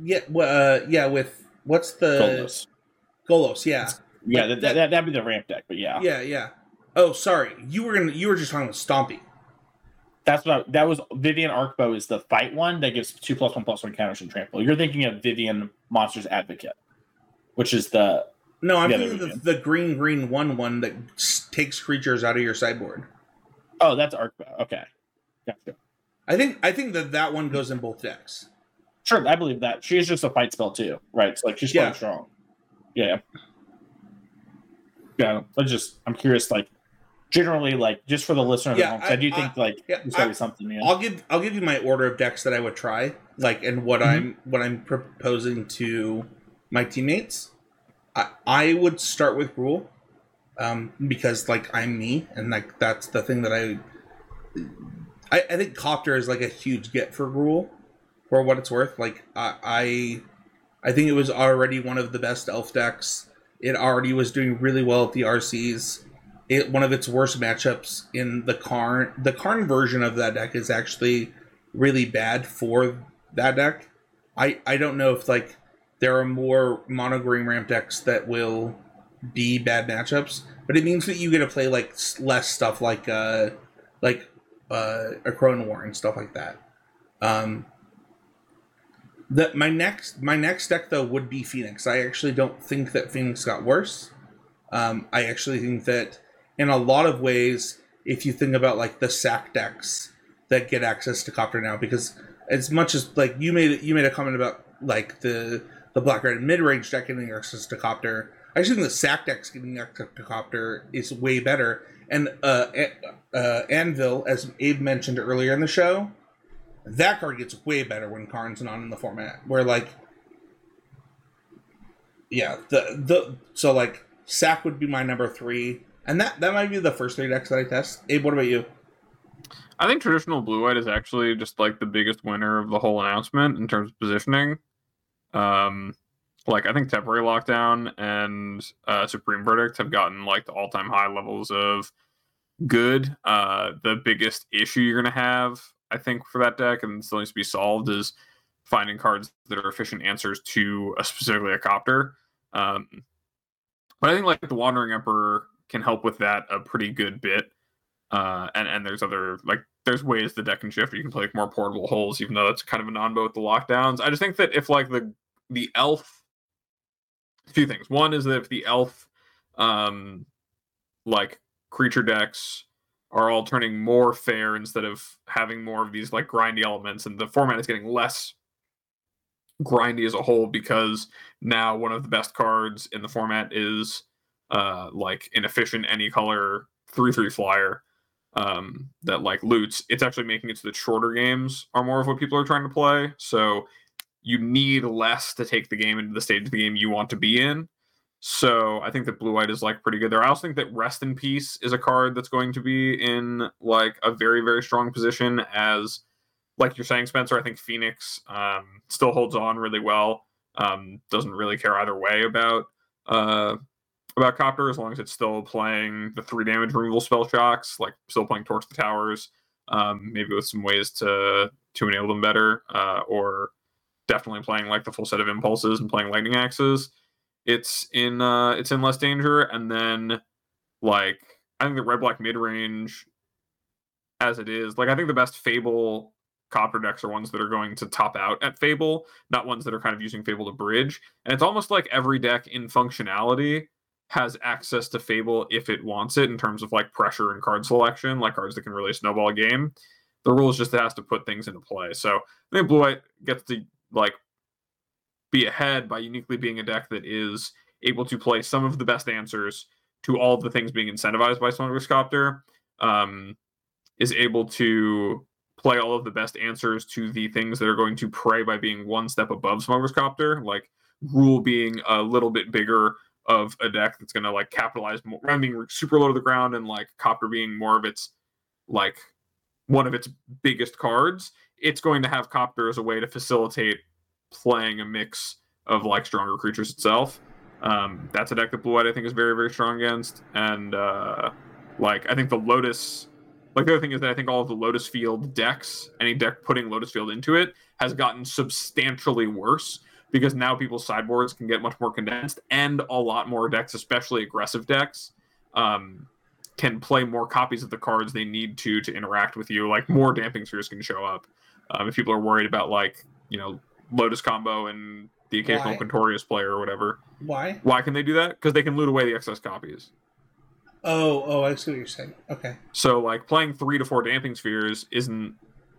yeah uh yeah with what's the Golos, Golos yeah yeah, that, that, that, would be the ramp deck, but yeah. Yeah, yeah. Oh, sorry. You were gonna you were just talking about Stompy. That's what I, that was. Vivien Arkbow is the fight one that gives two plus one plus one counters and trample. You're thinking of Vivien Monsters Advocate, which is the no. I'm thinking the, the green green one one that takes creatures out of your sideboard. Oh, that's Arkbow. Okay, gotcha. I think I think that that one goes in both decks. Sure, I believe that. She is just a fight spell too, right? So like she's yeah. strong. Yeah yeah. I just I'm curious, like generally like just for the listener yeah, home, I, I, do think I, like yeah, there's something. I'll give I'll give you my order of decks that I would try, like and what mm-hmm. I'm what I'm proposing to my teammates. I, I would start with Gruul. um, because like I'm me, and like that's the thing that I. I, I think Copter is like a huge get for Gruul, for what it's worth. Like I, I, I think it was already one of the best elf decks. It already was doing really well at the RCs it one of its worst matchups in the Karn. The Karn version of that deck is actually really bad for that deck. I I don't know if like there are more mono green ramp decks that will be bad matchups, but it means that you get to play like less stuff like uh like uh Acroan War and stuff like that. Um the, my next my next deck though would be Phoenix. I actually don't think that Phoenix got worse. Um, I actually think that in a lot of ways, if you think about like the sack decks that get access to copter now, because as much as like you made you made a comment about like the the black red mid range deck getting access to copter. I actually think the sack decks getting access to copter is way better. And uh, uh, Anvil, as Abe mentioned earlier in the show, that card gets way better when Karn's not in the format. Where like, yeah, the the so like sack would be my number three. And that that might be the first three decks that I test. Abe, what about you? I think traditional blue white is actually just like the biggest winner of the whole announcement in terms of positioning. Um, like I think temporary lockdown and uh, supreme verdict have gotten like the all time high levels of good. Uh, the biggest issue you're gonna have, I think, for that deck and still needs to be solved is finding cards that are efficient answers to a specifically a copter. Um, but I think like the Wandering Emperor can help with that a pretty good bit. Uh, and and there's other like there's ways the deck can shift. You can play like more portable holes, even though that's kind of a non with the lockdowns. I just think that if like the the elf, a few things. One is that if the elf, um, like creature decks are all turning more fair instead of having more of these like grindy elements, and the format is getting less grindy as a whole because now one of the best cards in the format is uh, like an efficient any color three three flyer um, that like loots. It's actually making it so that shorter games are more of what people are trying to play. So you need less to take the game into the stage of the game you want to be in. So I think that blue white is like pretty good there. I also think that rest in peace is a card that's going to be in like a very very strong position as like you're saying Spencer. I think Phoenix um, still holds on really well. Um, doesn't really care either way about uh, about Copter as long as it's still playing the three damage removal spell shocks, like still playing Torch the Towers, um, maybe with some ways to to enable them better, uh, or definitely playing like the full set of impulses and playing lightning axes. It's in uh, it's in less danger, and then like I think the red black mid range as it is, like I think the best Fable Copter decks are ones that are going to top out at Fable, not ones that are kind of using Fable to bridge. And it's almost like every deck in functionality has access to Fable if it wants it in terms of like pressure and card selection, like cards that can really snowball a game. The rule is just it has to put things into play. So I think Blue White gets to like be ahead by uniquely being a deck that is able to play some of the best answers to all the things being incentivized by Smuggler's Copter. Um, is able to play all of the best answers to the things that are going to prey by being one step above Smuggler's Copter, like Gruul being a little bit bigger of a deck that's going to like capitalize more, rather being super low to the ground and like Copter being more of its like one of its biggest cards. It's going to have Copter as a way to facilitate playing a mix of like stronger creatures itself. Um, that's a deck that Blue White I think is very very strong against, and uh, like I think the Lotus. Like the other thing is that I think all of the Lotus Field decks, any deck putting Lotus Field into it, has gotten substantially worse because now people's sideboards can get much more condensed and a lot more decks, especially aggressive decks, um, can play more copies of the cards they need to to interact with you. Like more damping spheres can show up. Um, if people are worried about like you know Lotus combo and the occasional Quintorius player or whatever. Why? Why can they do that? Because they can loot away the excess copies. Oh, oh, I see what you're saying. Okay. So like playing three to four damping spheres isn't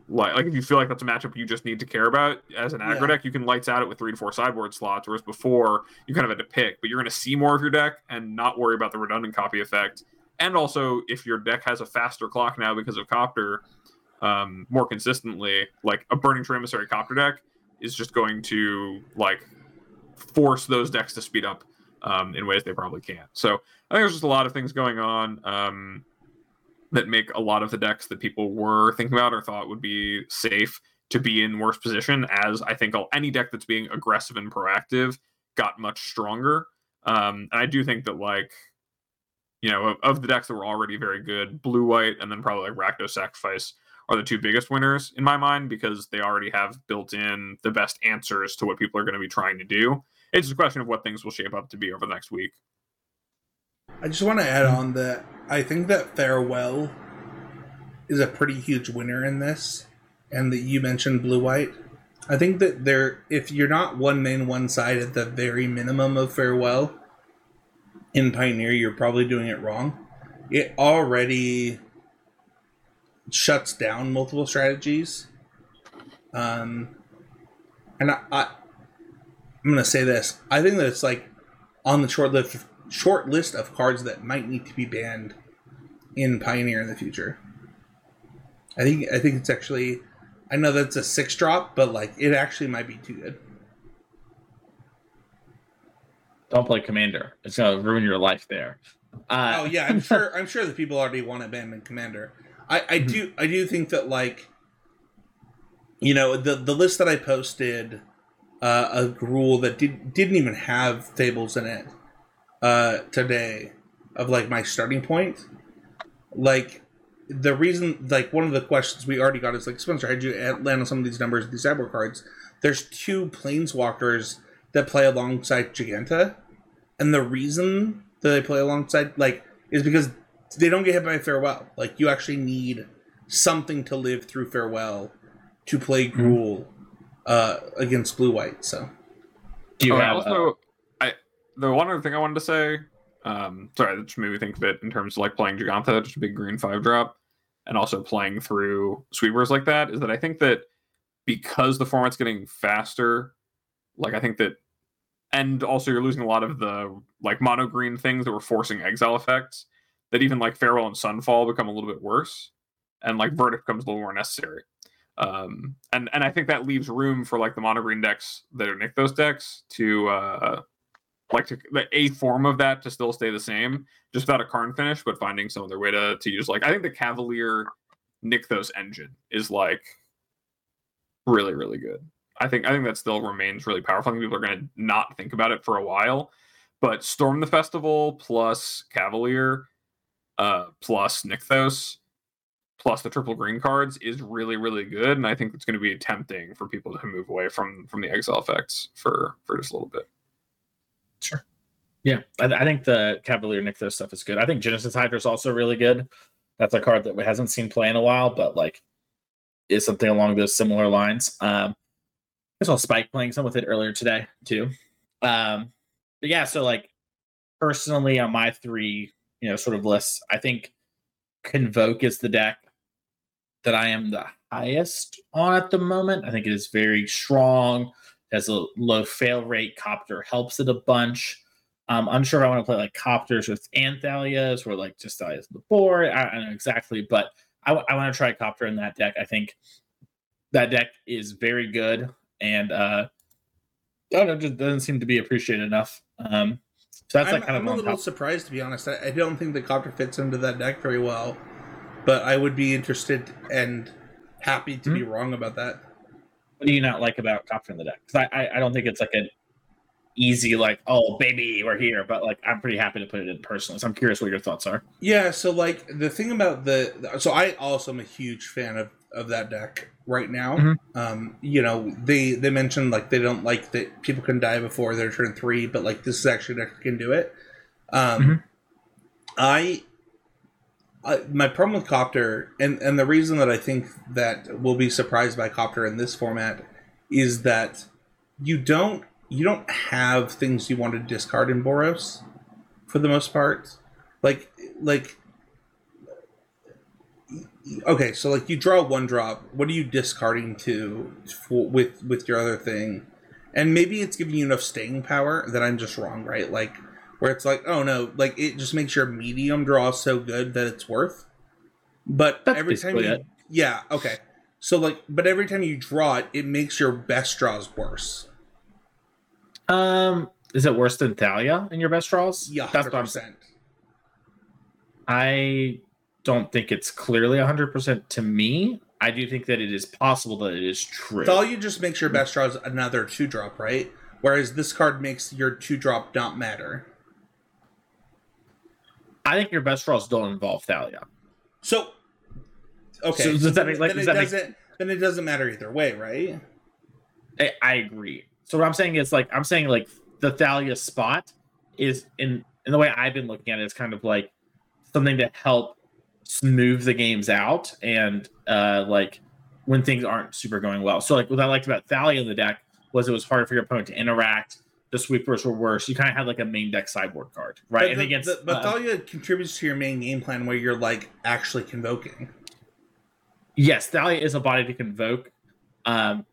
like like if you feel like that's a matchup you just need to care about as an aggro yeah. deck, you can lights out it with three to four sideboard slots, whereas before you kind of had to pick. But you're going to see more of your deck and not worry about the redundant copy effect, and also if your deck has a faster clock now because of Copter, um, more consistently, like a Burning Tree Emissary Copter deck is just going to like force those decks to speed up um, in ways they probably can't. So I think there's just a lot of things going on um, that make a lot of the decks that people were thinking about or thought would be safe to be in worse position. As I think any deck that's being aggressive and proactive got much stronger. Um, and I do think that like you know of, of, the decks that were already very good, blue white, and then probably like Rakdos Sacrifice are the two biggest winners in my mind because they already have built in the best answers to what people are going to be trying to do. It's a question of what things will shape up to be over the next week. I just want to add on that I think that Farewell is a pretty huge winner in this, and that you mentioned blue white. I think that there, if you're not one main, one side at the very minimum of Farewell in Pioneer, you're probably doing it wrong. It already shuts down multiple strategies. Um, and I, I I'm gonna say this. I think that it's like on the short list short list of cards that might need to be banned in Pioneer in the future. I think I think it's actually I know that's a six drop, but like it actually might be too good. Don't play Commander. It's gonna ruin your life there. Uh, oh yeah, I'm sure. I'm sure the people already want to ban Commander. I, I do I do think that like you know the the list that I posted uh, a Gruul that did, didn't even have fables in it uh, today of like my starting point like the reason like one of the questions we already got is like Spencer had you land on some of these numbers these cyber cards? There's two planeswalkers that play alongside Giganta and the reason that they play alongside like is because they don't get hit by farewell. Like you actually need something to live through farewell to play mm-hmm. Gruul uh, against blue white. So do you oh, have also uh, I the one other thing I wanted to say. Um, sorry, that just made me think of it in terms of like playing Giganta, just a big green five drop, and also playing through sweepers like that. Is that I think that because the format's getting faster, like I think that and also you're losing a lot of the like mono green things that were forcing exile effects that even like Farewell and Sunfall become a little bit worse, and like Verdict becomes a little more necessary. Um, and and I think that leaves room for like the mono green decks that are Nykthos decks to uh, like to the a form of that to still stay the same, just without a Karn finish, but finding some other way to to use like I think the Cavalier Nykthos engine is like really really good. I think I think that still remains really powerful. I think people are going to not think about it for a while, but Storm the Festival plus Cavalier uh, plus Nykthos plus the triple green cards is really really good, and I think it's going to be tempting for people to move away from from the exile effects for for just a little bit. Sure. Yeah, I, I think the Cavalier Nykthos stuff is good. I think Genesis Hydra is also really good. That's a card that hasn't seen play in a while, but like is something along those similar lines. Um, I saw Spike playing some with it earlier today too. Um, but yeah, so like personally on my three you know sort of lists. I think Convoke is the deck that I am the highest on at the moment. I think it is very strong. Has a low fail rate. Copter helps it a bunch. I'm unsure if I want to play like Copters with Anthalias or like just Thalias on the board. I, I don't know exactly, but I, I want to try Copter in that deck. I think that deck is very good and uh, I don't know, just doesn't seem to be appreciated enough. Um, so that's I'm, kind I'm of. I'm a little top. surprised to be honest. I, I, don't think the copter fits into that deck very well, but I would be interested and happy to mm-hmm. be wrong about that. What do you not like about copter in the deck? Because I, I, I don't think it's like an easy like oh baby we're here, but like I'm pretty happy to put it in personally. So I'm curious what your thoughts are. Yeah. So like the thing about the so I also am a huge fan of of that deck right now. Mm-hmm. Um, you know, they they mentioned like they don't like that people can die before their turn three, but like this is actually deck can do it. Um, mm-hmm. I, I my problem with Copter, and and the reason that I think that we'll be surprised by Copter in this format is that you don't you don't have things you want to discard in Boros for the most part. Like like okay, so like you draw one drop. What are you discarding to for, with with your other thing? And maybe it's giving you enough staying power that I'm just wrong, right? Like where it's like, oh no, like it just makes your medium draw so good that it's worth. But That's every time you, it. yeah, okay. So like, but every time you draw it, it makes your best draws worse. Um, is it worse than Thalia in your best draws? Yeah, that's hundred what I'm saying. I don't think it's clearly 100% to me. I do think that it is possible that it is true. Thalia just makes your best draws another two drop, right? Whereas this card makes your two drop not matter. I think your best draws don't involve Thalia. So, okay, So does that make- like, then does it that make- doesn't. Then it doesn't matter either way, right? I, I agree. So what I'm saying is like I'm saying like the Thalia spot is in in the way I've been looking at it is kind of like something to help smooth the games out and uh like when things aren't super going well. So like what I liked about Thalia in the deck was it was harder for your opponent to interact. The sweepers were worse. You kind of had like a main deck sideboard card, right? But, and the- against the- but uh, Thalia contributes to your main game plan where you're like actually convoking. yes, Thalia is a body to convoke. Um,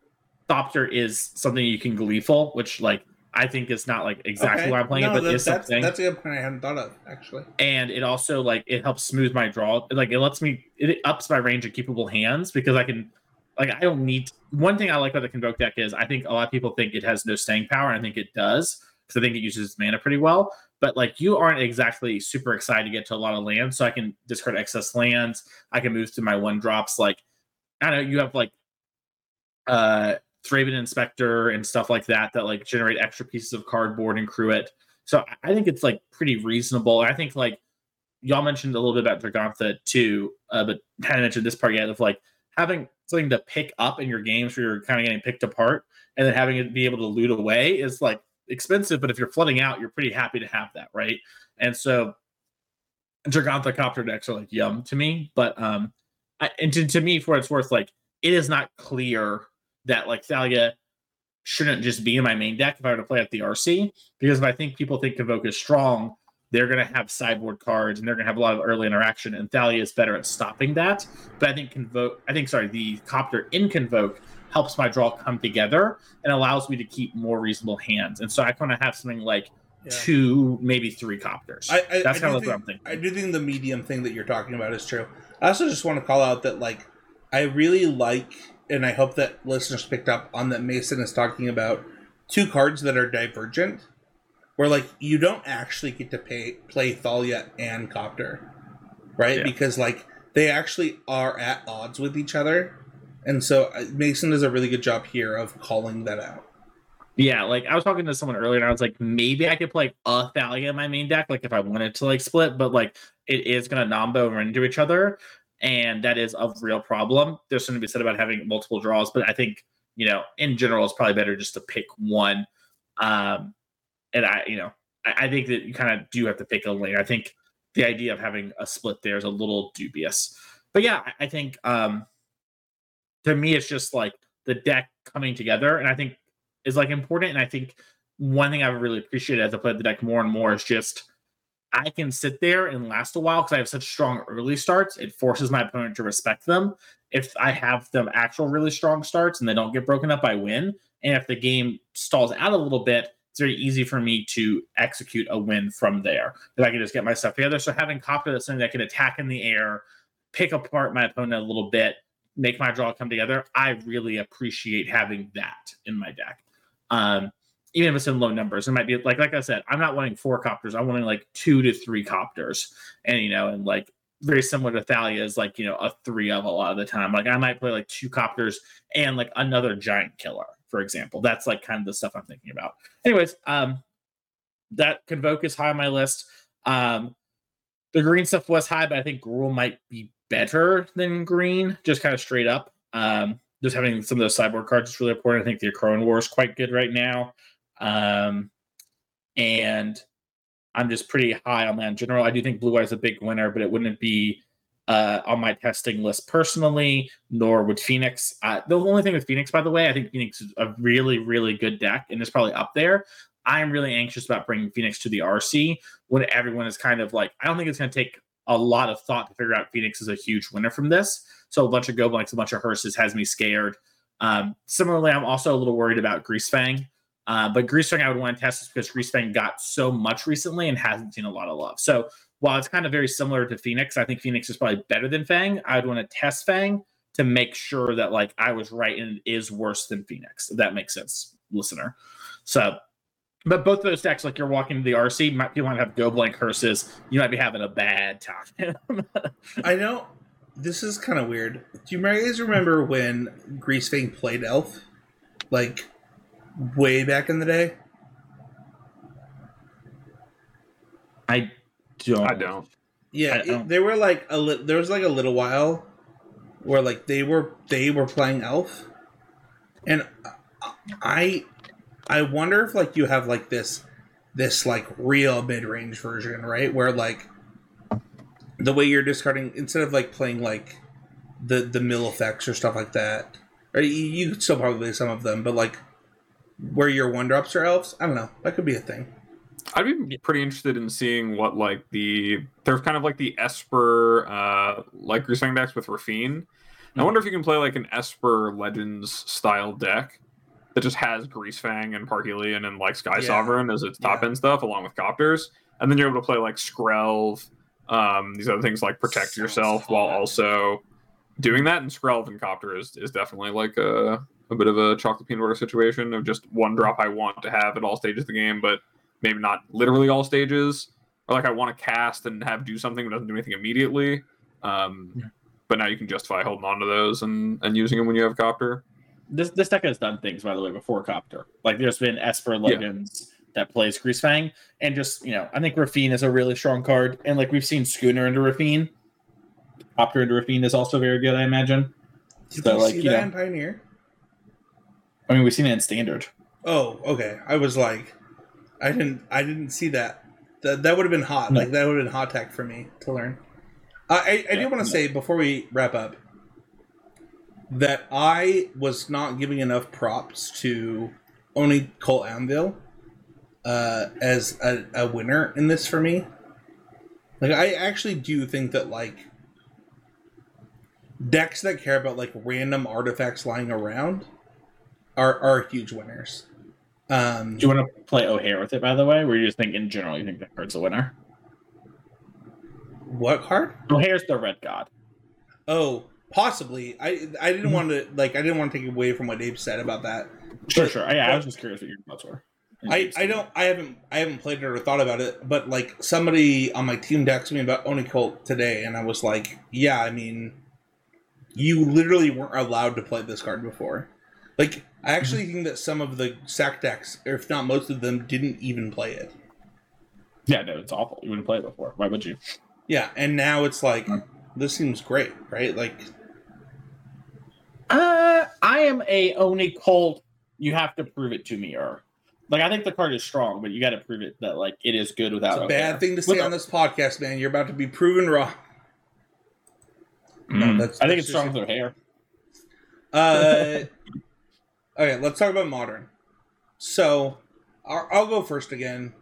Thopter is something you can gleeful, which like I think it's not like exactly Okay. why I'm playing No, it, but that- is that's, something. that's a good point I hadn't thought of actually. and it also like it helps smooth my draw. Like it lets me it ups my range of keepable hands because I can like I don't need one thing I like about the convoke deck is I think a lot of people think it has no staying power, and I think it does because I think it uses its mana pretty well. But like you aren't exactly super excited to get to a lot of lands, so I can discard excess lands. I can move through my one drops. Like I don't know, you have like uh Thraben Inspector and stuff like that that like generate extra pieces of cardboard and crew it. So I- I think it's like pretty reasonable. I think like y'all mentioned a little bit about Dragantha too, uh, but hadn't mentioned this part yet of like having something to pick up in your games where you're kind of getting picked apart and then having it be able to loot away is like expensive, but if you're flooding out, you're pretty happy to have that, right? And so Dragantha copter decks are like yum to me, but um I, and to, to me for what it's worth, like it is not clear that like Thalia shouldn't just be in my main deck if I were to play at the RC. Because if I think people think Convoke is strong, they're going to have sideboard cards and they're going to have a lot of early interaction. And Thalia is better at stopping that. But I think Convoke, I think, sorry, the Copter in Convoke helps my draw come together and allows me to keep more reasonable hands. And so I kind of have something like Yeah. two, maybe three Copters. I, I, That's I kind of what I'm thinking. I do think the medium thing that you're talking about is true. I also just want to call out that like I really like, and I hope that listeners picked up on that. Mason is talking about two cards that are divergent, where like you don't actually get to pay, play Thalia and Copter, right? Yeah. Because like they actually are at odds with each other, and so uh, Mason does a really good job here of calling that out. Yeah, like I was talking to someone earlier and I was like, maybe I could play a Thalia in my main deck, like if I wanted to like split, but like it is gonna nombo run into each other, and that is a real problem. There's something to be said about having multiple draws, but I think, you know, in general it's probably better just to pick one. Um and I, you know, I, I think that you kind of do have to pick a lane. I think the idea of having a split there is a little dubious. But yeah, I, I think um to me it's just like the deck coming together, and I think is like important. And I think one thing I've really appreciated as I play the deck more and more is just I can sit there and last a while because I have such strong early starts. It forces my opponent to respect them. If I have them actual really strong starts and they don't get broken up, I win. And if the game stalls out a little bit, it's very easy for me to execute a win from there. If I can just get my stuff together. So having Copter that's something that can attack in the air, pick apart my opponent a little bit, make my draw come together. I really appreciate having that in my deck. Um, even if it's in low numbers, it might be like like I said, I'm not wanting four copters. I'm wanting like two to three copters, and you know, and like very similar to Thalia is like you know a three of a lot of the time. Like I might play like two copters and like another giant killer, for example. That's like kind of the stuff I'm thinking about. Anyways, um, that convoke is high on my list. Um, the green stuff was high, but I think Gruul might be better than green, just kind of straight up. Um, just having some of those cyborg cards is really important. I think the Acroan War is quite good right now. Um, and I'm just pretty high on that in general. I do think Blue Eye's a big winner, but it wouldn't be uh, on my testing list personally, nor would Phoenix. Uh, the only thing with Phoenix, by the way, I think Phoenix is a really, really good deck and it's probably up there. I'm really anxious about bringing Phoenix to the RC when everyone is kind of like, I don't think it's going to take a lot of thought to figure out Phoenix is a huge winner from this. So a bunch of Go Blanks, a bunch of Hearses has me scared. Um, similarly, I'm also a little worried about Greasefang. Uh, but Greasefang, I would want to test this because Greasefang got so much recently and hasn't seen a lot of love. So while it's kind of very similar to Phoenix, I think Phoenix is probably better than Fang. I'd want to test Fang to make sure that like I was right and it is worse than Phoenix. If that makes sense, listener. So, but both of those decks, like you're walking to the RC, might you might have go blank curses. You might be having a bad time. I know this is kind of weird. Do you guys remember when Greasefang played Elf? Like way back in the day? I don't. I don't. Yeah, I don't- it, there were like a li- there was like a little while where like they were they were playing Elf, and I I wonder if like you have like this this like real mid range version, right? Where like the way you're discarding instead of like playing like the the mill effects or stuff like that, or you, you could still probably play some of them, but like where your one drops are elves, I don't know, that could be a thing. I'd be pretty interested in seeing what like the they're kind of like the Esper uh like Greasefang decks with Raffine. I wonder if you can play like an Esper Legends style deck that just has Greasefang and Parhelion and like Sky Yeah. Sovereign as its top Yeah. end stuff along with Copters, and then you're able to play like Skrelv, um, these other things like protect Sounds yourself while also doing that. And Skrelv and Copter is, is definitely like a a bit of a chocolate peanut butter situation of just one drop I want to have at all stages of the game, but maybe not literally all stages, or like I want to cast and have do something but doesn't do anything immediately. Um, Yeah. But now you can justify holding on to those and, and using them when you have copter. this this deck has done things by the way before Copter. Like there's been Esper Legends that plays Greasefang, and just you know, I think Raffine is a really strong card, and like we've seen Schooner into Raffine. Copter into Raffine is also very good, I imagine. Did So, you like, see you that know- in Pioneer? I mean, we've seen it in Standard. Oh, okay. I was like, I didn't, I didn't see that. That that would have been hot. No. Like that would have been hot tech for me to learn. Uh, I I Yeah, do want no. to say before we wrap up that I was not giving enough props to Oni-Cult Anvil uh, as a, a winner in this for me. Like I actually do think that like decks that care about like random artifacts lying around are are huge winners. Um, Do you want to play Ojer with it, by the way? Or you just think in general you think that card's a winner? what card? Ojer's the red god. Oh, possibly. I I didn't want to like I didn't want to take away from what Dave said about that. Sure, But- sure. Yeah, I was just curious what your thoughts were. I, I don't I haven't I haven't played it or thought about it, but like somebody on my team texted me about Oni Cult today, and I was like, yeah, I mean, you literally weren't allowed to play this card before. Like, I actually think that some of the sack decks, or if not most of them, didn't even play it. Yeah, no, it's awful. You wouldn't play it before. Why would you? Yeah, and now it's like this seems great, right? Like, Uh, I am a Oni cult. You have to prove it to me, or like I think the card is strong, but you got to prove it that like it is good without. it's a bad thing to say With- on this podcast, man. You're about to be proven wrong. Mm, No, that's- I think it's strong with Ojer. Uh, okay, let's talk about modern. So, I'll, go first again.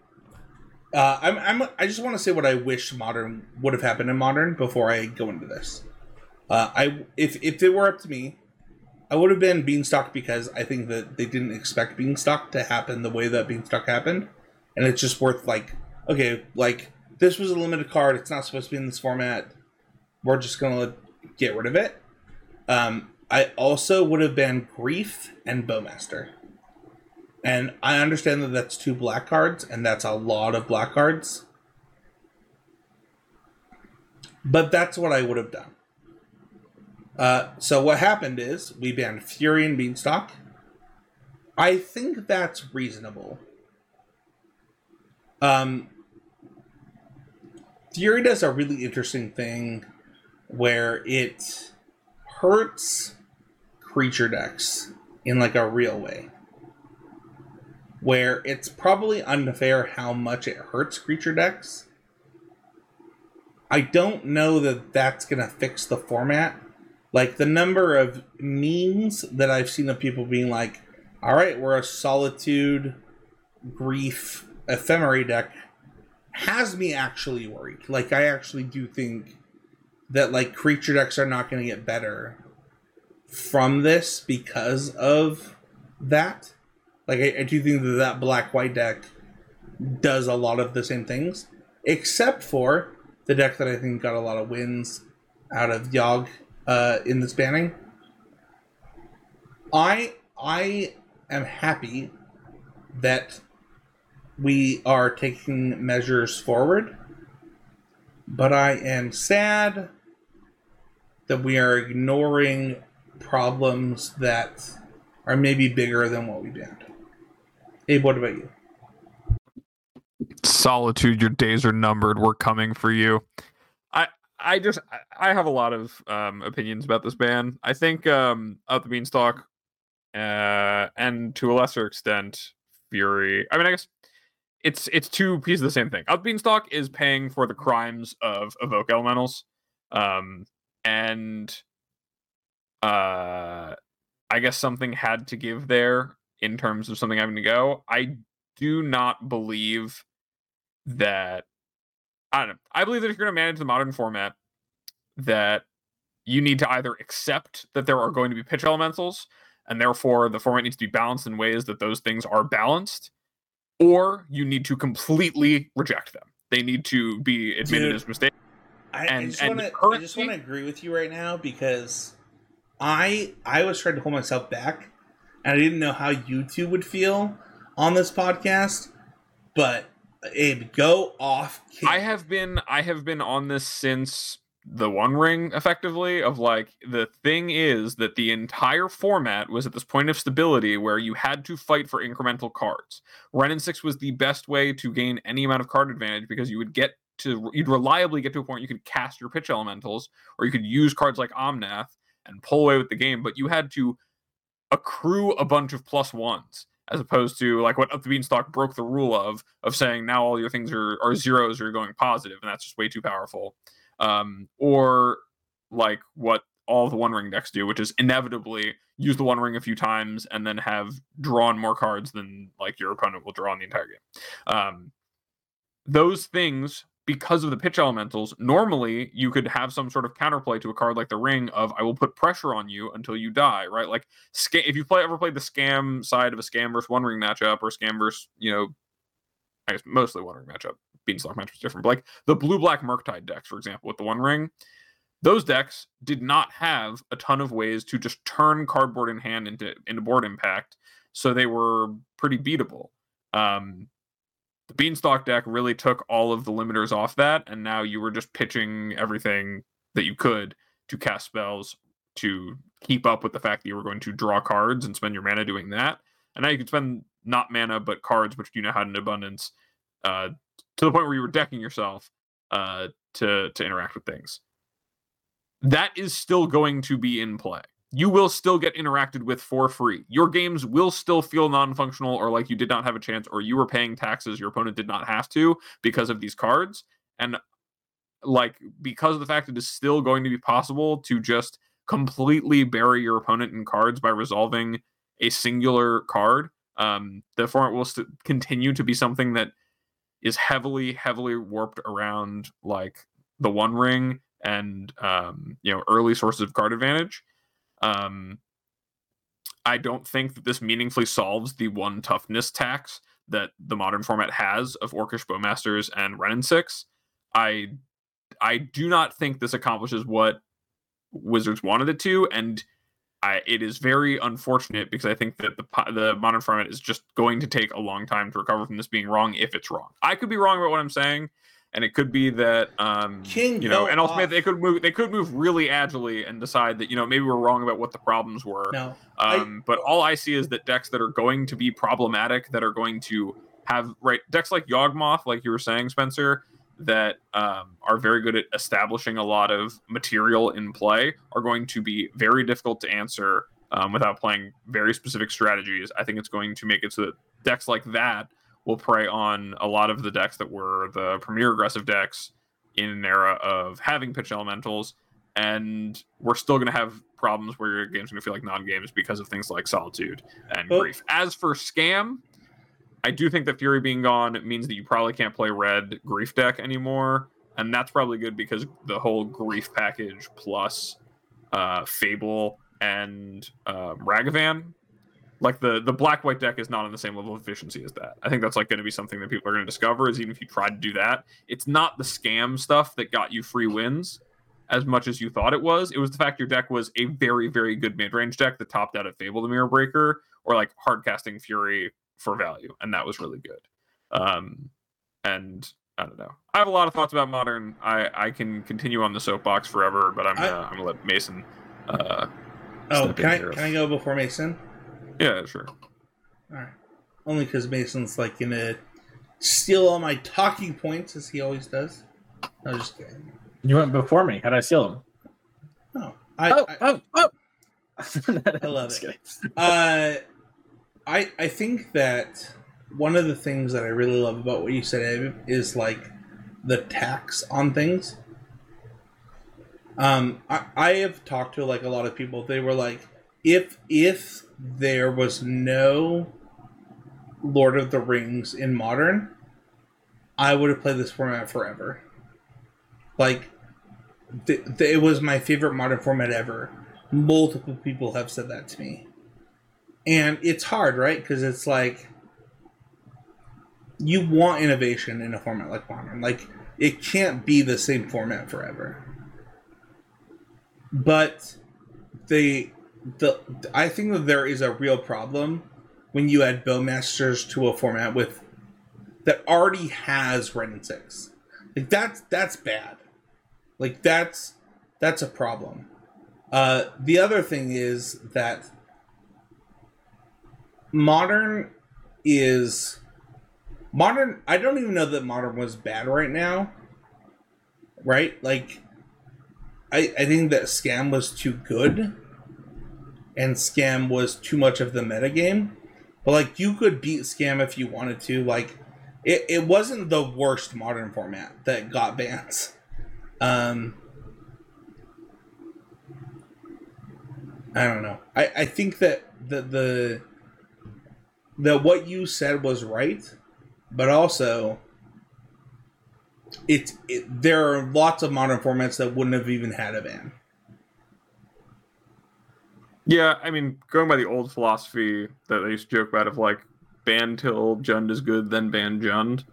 Uh, I'm, I'm, I just want to say what I wish modern would have happened in modern before I go into this. Uh, I if if it were up to me, I would have been Beanstalk because I think that they didn't expect Beanstalk to happen the way that Beanstalk happened, and it's just worth like okay, like this was a limited card. It's not supposed to be in this format. We're just gonna get rid of it. Um, I also would have been Grief and Bowmaster. And I understand that that's two black cards, and that's a lot of black cards. But that's what I would have done. Uh, so what happened is we banned Fury and Beanstalk. I think that's reasonable. Um, Fury does a really interesting thing where it hurts creature decks in like a real way. Where it's probably unfair how much it hurts creature decks. I don't know that that's going to fix the format. Like the number of memes that I've seen of people being like, all right, we're a solitude, grief, ephemerate deck has me actually worried. Like, I actually do think that like creature decks are not going to get better from this because of that. Like I, I do think that that black white deck does a lot of the same things, except for the deck that I think got a lot of wins out of Yawg uh, in this banning. I I am happy that we are taking measures forward, but I am sad that we are ignoring problems that are maybe bigger than what we banned. Abe, what about you? Solitude, your days are numbered. We're coming for you. I I just I have a lot of um, opinions about this ban. I think um, Up the Beanstalk, uh, and to a lesser extent, Fury. I mean, I guess it's it's two pieces of the same thing. Up Beanstalk is paying for the crimes of evoke elementals, um, and uh, I guess something had to give there in terms of something having to go. I do not believe that. I don't know. I believe that if you're going to manage the modern format, that you need to either accept that there are going to be pitch elementals, and therefore the format needs to be balanced in ways that those things are balanced, or you need to completely reject them. They need to be admitted Dude, as mistakes. I, And- I just and want to. I currently- just want to agree with you right now because I I was trying to hold myself back, and I didn't know how you two would feel on this podcast. But Abe, go off. King. I have been I have been on this since the One Ring, effectively. Of like the thing is that the entire format was at this point of stability where you had to fight for incremental cards. Ren and Six was the best way to gain any amount of card advantage because you would get to you'd reliably get to a point you could cast your pitch elementals, or you could use cards like Omnath and pull away with the game, but you had to accrue a bunch of plus ones as opposed to like what Up the Beanstalk broke the rule of of saying now all your things are are zeros or going positive, and that's just way too powerful. Um, or like what all the One Ring decks do, which is inevitably use the One Ring a few times and then have drawn more cards than like your opponent will draw in the entire game. Um, those things because of the pitch elementals normally you could have some sort of counterplay to a card like the ring of i will put pressure on you until you die right? Like if you play ever played the scam side of a scam versus one ring matchup or scam versus you know i guess mostly one ring matchup beanstalk matchup is different but like the blue black murktide decks for example with the one ring those decks did not have a ton of ways to just turn cardboard in hand into into board impact so they were pretty beatable. Um the beanstalk deck really took all of the limiters off that and now you were just pitching everything that you could to cast spells to keep up with the fact that you were going to draw cards and spend your mana doing that. And now you can spend not mana but cards which you now had in abundance uh, to the point where you were decking yourself uh, to to interact with things. That is still going to be in play you will still get interacted with for free. Your games will still feel non functional or like you did not have a chance or you were paying taxes your opponent did not have to because of these cards. And like, because of the fact it is still going to be possible to just completely bury your opponent in cards by resolving a singular card, um, the format will st- continue to be something that is heavily, heavily warped around like the One Ring and um, you know early sources of card advantage. Um, I don't think that this meaningfully solves the one toughness tax that the modern format has of Orcish Bowmasters and Ren and Six. I I do not think this accomplishes what Wizards wanted it to, and I, it is very unfortunate because I think that the the modern format is just going to take a long time to recover from this being wrong if it's wrong. I could be wrong about what I'm saying, and it could be that um King, you know, and also off. they could move they could move really agilely and decide that you know maybe we're wrong about what the problems were. No, I- Um, but all I see is that decks that are going to be problematic, that are going to have right decks like Yawgmoth, like you were saying, Spencer, that um, are very good at establishing a lot of material in play, are going to be very difficult to answer um, without playing very specific strategies. I think it's going to make it so that decks like that will prey on a lot of the decks that were the premier aggressive decks in an era of having pitch elementals. And we're still going to have problems where your game's going to feel like non-games because of things like solitude and grief. As for scam i do think that fury being gone means that you probably can't play red grief deck anymore. And that's probably good because the whole grief package plus uh fable and uh, ragavan like the the black white deck is not on the same level of efficiency as that. I think that's like going to be something that people are going to discover. Is even if you try to do that, it's not the scam stuff that got you free wins as much as you thought it was. It was the fact your deck was a very very good mid range deck that topped out at Fable the Mirror Breaker or like hard casting Fury for value, and that was really good. Um, and I don't know. I have a lot of thoughts about modern. I I can continue on the soapbox forever, but I'm gonna I, am going to let Mason. Uh, oh, can I can I go before Mason? Yeah, sure. All right. Only because Mason's like gonna steal all my talking points as he always does. No, just kidding. You went before me. How did I steal them? No. I, oh, I, oh, oh. I love it. Uh, I I think that one of the things that I really love about what you said is like the tax on things. Um, I, I have talked to like a lot of people. They were like, if if there was no Lord of the Rings in modern, I would have played this format forever. Like, th- th- it was my favorite modern format ever. Multiple people have said that to me. And it's hard, right? Because it's like, you want innovation in a format like modern. Like, it can't be the same format forever. But they the I think that there is a real problem when you add Bowmasters to a format with that already has Wrenn and Six. Like that's that's bad. Like that's that's a problem. Uh, the other thing is that modern is modern. I don't even know that modern was bad right now. Right? Like, I I think that scam was too good and Scam was too much of the metagame. But like you could beat Scam if you wanted to. Like it, it wasn't the worst modern format that got bans. Um I don't know. I, I think that the the that what you said was right, but also it, it there are lots of modern formats that wouldn't have even had a ban. Yeah, I mean, going by the old philosophy that they used to joke about of like ban till Jund is good, then ban Jund.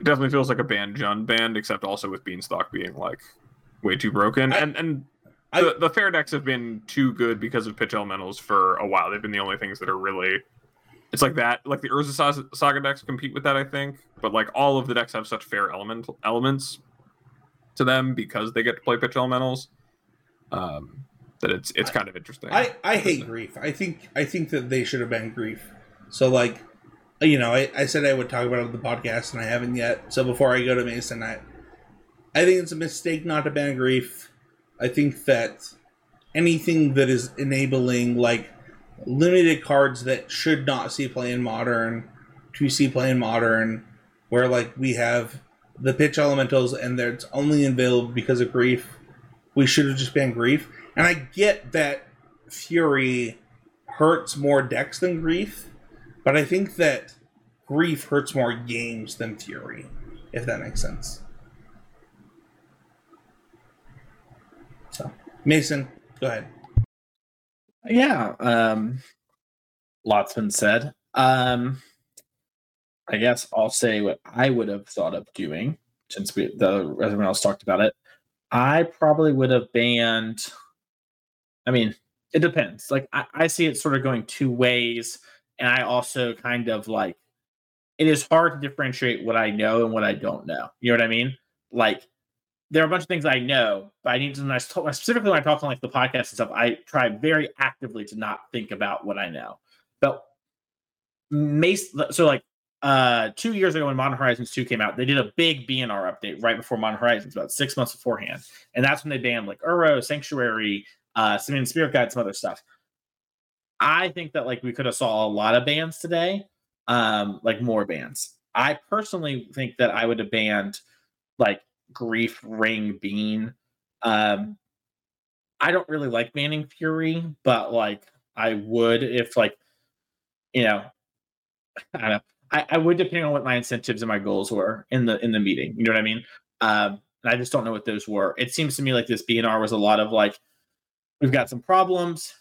It definitely feels like a ban Jund band, except also with Beanstalk being like way too broken. I, and and I, the, the fair decks have been too good because of pitch elementals for a while. They've been the only things that are really it's like that. Like the Urza Saga decks compete with that, I think. But like all of the decks have such fair element elements to them because they get to play pitch elementals. Um, that it's it's kind of interesting. I I hate grief. I think I think that they should have been grief. So like, you know, I, I said I would talk about it on the podcast, and I haven't yet. So before I go to Mason, I I think it's a mistake not to ban grief. I think that anything that is enabling like limited cards that should not see play in modern to see play in modern, where like we have the pitch elementals and it's only available because of grief. We should have just banned grief and I get that Fury hurts more decks than Grief, but I think that Grief hurts more games than Fury, if that makes sense. So, Mason, go ahead. Yeah, um, lots been said. Um, I guess I'll say what I would have thought of doing since we the everyone else talked about it. I probably would have banned I mean, it depends. Like I, I see it sort of going two ways, and I also kind of like it is hard to differentiate what I know and what I don't know. You know what I mean? Like there are a bunch of things I know, but I need to. When I talk, specifically when I talk on like the podcast and stuff, I try very actively to not think about what I know. But Mace, so like uh two years ago when Modern Horizons 2 came out, they did a big BNR update right before Modern Horizons, about six months beforehand. And that's when they banned like Uro, Sanctuary, uh, Simian Spirit Guide, some other stuff. I think that like we could have saw a lot of bands today, um, like more bands. I personally think that I would have banned like Grief, Ring, Bean. Um, I don't really like banning Fury, but like I would if like you know, I don't know. I, I would depending on what my incentives and my goals were in the in the meeting. You know what I mean? Um, and I just don't know what those were. It seems to me like this BNR was a lot of like we've got some problems.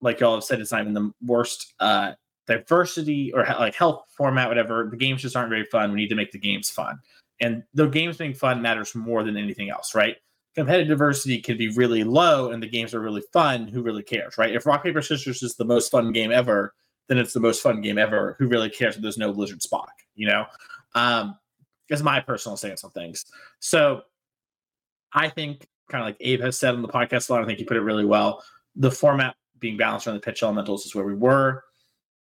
like y'all have said, it's not even the worst uh, diversity or like health format, whatever. The games just aren't very fun. We need to make the games fun, and the games being fun matters more than anything else, right? Competitive diversity can be really low, and the games are really fun. Who really cares, right? If Rock Paper Scissors is the most fun game ever, then it's the most fun game ever. Who really cares if there's no Lizard Spock? You know, um, is my personal stance on things. So, I think kind of like Abe has said on the podcast a lot. I think he put it really well. The format being balanced around the pitch elementals is where we were.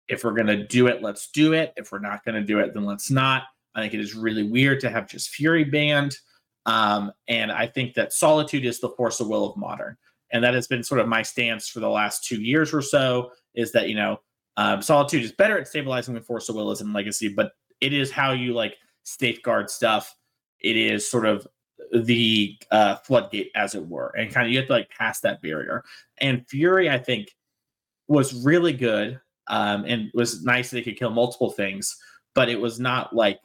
If we're going to do it, let's do it. If we're not going to do it, then let's not. I think it is really weird to have just Fury banned. Um, and I think that Solitude is the force of will of modern. And that has been sort of my stance for the last two years or so is that, you know, um, Solitude is better at stabilizing the Force of Will is in Legacy, but it is how you like safeguard stuff. It is sort of the uh, floodgate, as it were, and kind of you have to like pass that barrier. And Fury, I think, was really good, um, and was nice that it could kill multiple things, but it was not like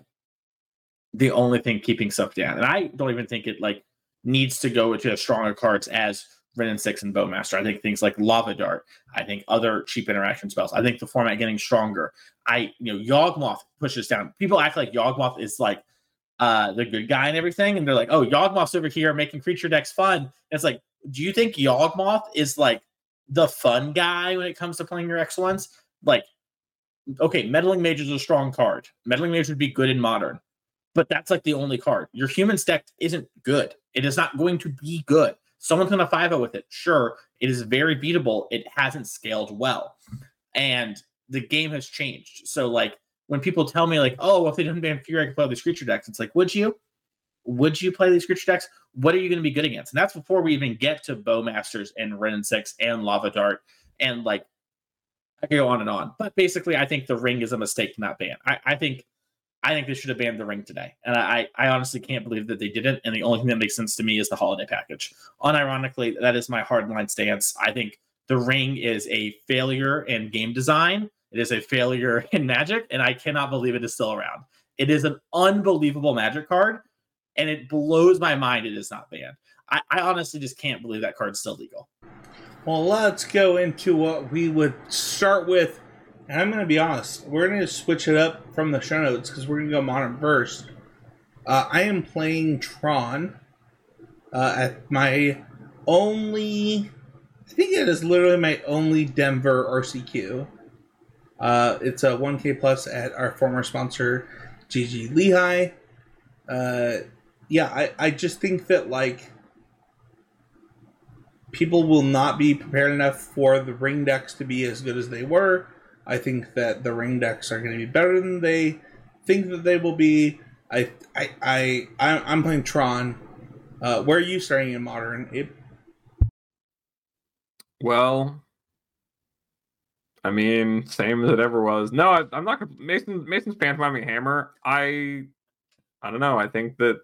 the only thing keeping stuff down. And I don't even think it like needs to go into as stronger cards as Wrenn and Six and Bowmaster. I think things like Lava Dart. I think other cheap interaction spells. I think the format getting stronger. I you know Yawgmoth pushes down. People act like Yawgmoth is like uh the good guy and everything, and they're like, oh, Yawgmoth's over here making creature decks fun. And it's like, do you think Yawgmoth is like the fun guy when it comes to playing your X ones? Like, okay, Meddling Mage is a strong card. Meddling Mage would be good in modern, but that's like the only card. Your human deck isn't good. It is not going to be good. Someone's going to 5 with it. Sure, it is very beatable. It hasn't scaled well. And the game has changed. So, like, when people tell me, like, oh, well, if they didn't ban Fury, I could play all these creature decks, it's like, would you? Would you play these creature decks? What are you going to be good against? And that's before we even get to Bowmasters and Wrenn and Six and Lava Dart. And, like, I could go on and on. But basically, I think the ring is a mistake to not ban. I, I think I think they should have banned the ring today. And I, I honestly can't believe that they didn't. And the only thing that makes sense to me is the holiday package. Unironically, that is my hardline stance. I think the ring is a failure in game design. It is a failure in magic, and I cannot believe it is still around. It is an unbelievable magic card, and it blows my mind it is not banned. I, I honestly just can't believe that card's still legal. Well, let's go into what we would start with and I'm going to be honest, we're going to switch it up from the show notes because we're going to go modern first. Uh, I am playing Tron uh, at my only, I think it is literally my only Denver RCQ. Uh, it's a 1K plus at our former sponsor, GG Lehigh. Uh, yeah, I, I just think that, like, people will not be prepared enough for the ring decks to be as good as they were I think that the ring decks are going to be better than they think that they will be. I I I I'm playing Tron. Uh, where are you starting in modern? Abe? Well, I mean, same as it ever was. No, I, am not. Mason Mason's pantomiming hammer. I I don't know. I think that.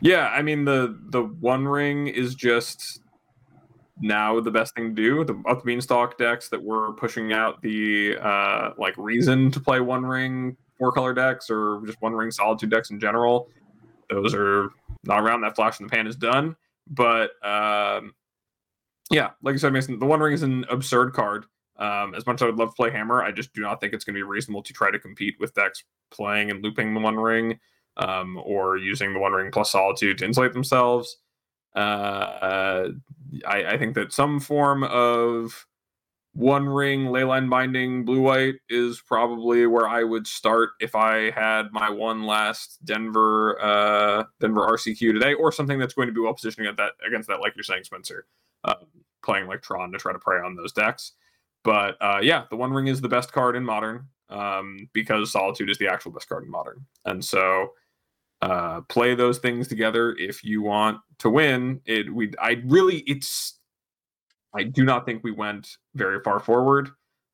Yeah, I mean the the one ring is just now the best thing to do. The up the beanstalk decks that were pushing out the uh, like reason to play one ring four color decks or just one ring solitude decks in general. Those are not around. That flash in the pan is done. But um, yeah, like I said, Mason, the one ring is an absurd card. Um, as much as I would love to play Hammer, I just do not think it's going to be reasonable to try to compete with decks playing and looping the one ring um, or using the one ring plus solitude to insulate themselves. Uh, I, I, think that some form of one ring leyline binding blue white is probably where I would start if I had my one last Denver uh, Denver RCQ today, or something that's going to be well positioned at that against that, like you're saying, Spencer, uh, playing like Tron to try to prey on those decks. But uh, yeah, the One Ring is the best card in Modern um, because Solitude is the actual best card in Modern, and so uh, play those things together if you want to win. It we I really it's I do not think we went very far forward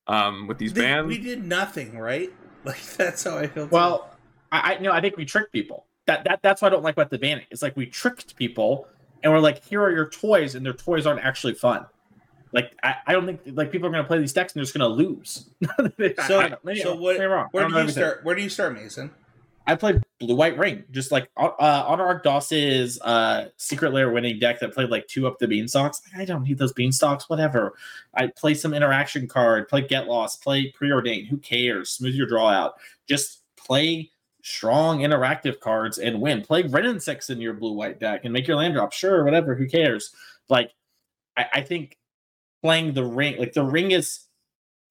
um, with these they, bands. We did nothing, right? Like that's how I feel. Well, I, I know I think we tricked people. That that that's why I don't like about the banning. It's like we tricked people and we're like, here are your toys, and their toys aren't actually fun. Like I, I don't think like people are gonna play these decks and they're just gonna lose. so, so what? Where do you start? Where do you start, Mason? I played blue white ring, just like uh, Honor Arc Doss's uh, Secret Lair winning deck that played like two up the beanstalks. I don't need those beanstalks, whatever. I play some interaction card, play Get Lost, play Preordain. Who cares? Smooth your draw out. Just play strong interactive cards and win. Play Wrenn Six in your blue white deck and make your land drop. Sure, whatever. Who cares? Like, I, I think playing the ring, like the ring is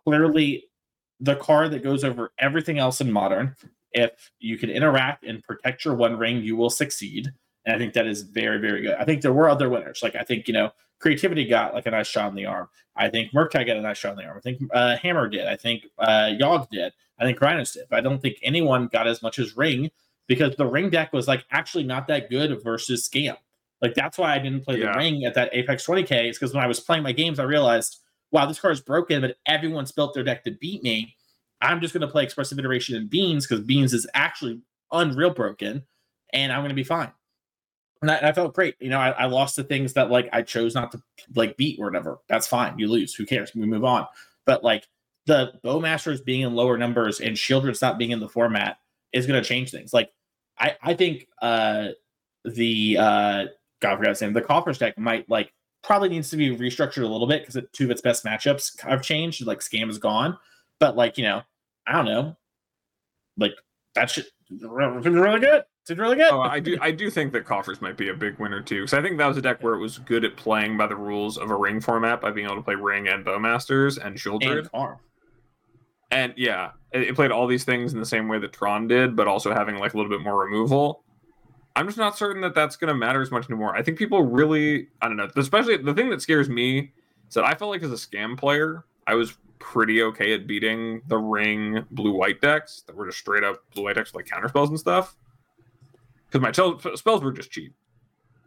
clearly the card that goes over everything else in modern. If you can interact and protect your one ring, you will succeed. And I think that is very, very good. I think there were other winners. Like I think, you know, creativity got like a nice shot in the arm. I think Murktide got a nice shot in the arm. I think uh, Hammer did. I think uh, Yawg did. I think Rhinos did. But I don't think anyone got as much as Ring because the Ring deck was like actually not that good versus Scam. Like that's why I didn't play yeah. the Ring at that Apex 20K. Is because when I was playing my games, I realized wow, this card is broken, but everyone's built their deck to beat me. I'm just going to play Expressive Iteration and Beans because Beans is actually unreal broken, and I'm going to be fine. And I, I, felt great. You know, I, I, lost the things that like I chose not to like beat or whatever. That's fine. You lose. Who cares? We move on. But like the Bowmasters being in lower numbers and Sheoldred's not being in the format is going to change things. Like I, I think uh the uh God, I forgot his name. The Coffers deck might like probably needs to be restructured a little bit because two of its best matchups have changed. Like Scam is gone, but like you know, I don't know, like that shit really good. It's really good. Oh, I do. I do think that coffers might be a big winner too, because I think that was a deck where it was good at playing by the rules of a ring format by being able to play ring and bowmasters and Sheoldred. And, and yeah, it, it, played all these things in the same way that Tron did, but also having like a little bit more removal. I'm just not certain that that's going to matter as much anymore. I think people really, I don't know, especially the thing that scares me is that I felt like as a scam player, I was pretty okay at beating the ring blue white decks that were just straight up blue white decks with like counter spells and stuff because my spells were just cheap.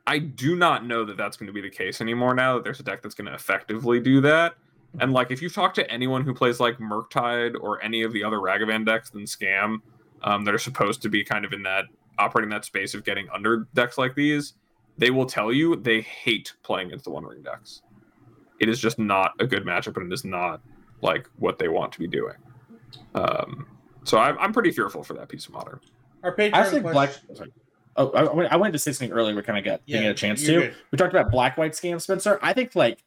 I do not know that that's going to be the case anymore now that there's a deck that's going to effectively do that. And like, if you talk to anyone who plays like Murktide or any of the other Ragavan decks than Scam, um, that are supposed to be kind of in that operating that space of getting under decks like these, they will tell you they hate playing against the one ring decks. It is just not a good matchup, and it is not like what they want to be doing. Um, so I'm, I'm pretty fearful for that piece of modern. Our Patreon I think Black. Sorry. Oh, I, I wanted to say something earlier. We kind of got yeah, didn't get a chance to. Good. We talked about black white scam, Spencer. I think like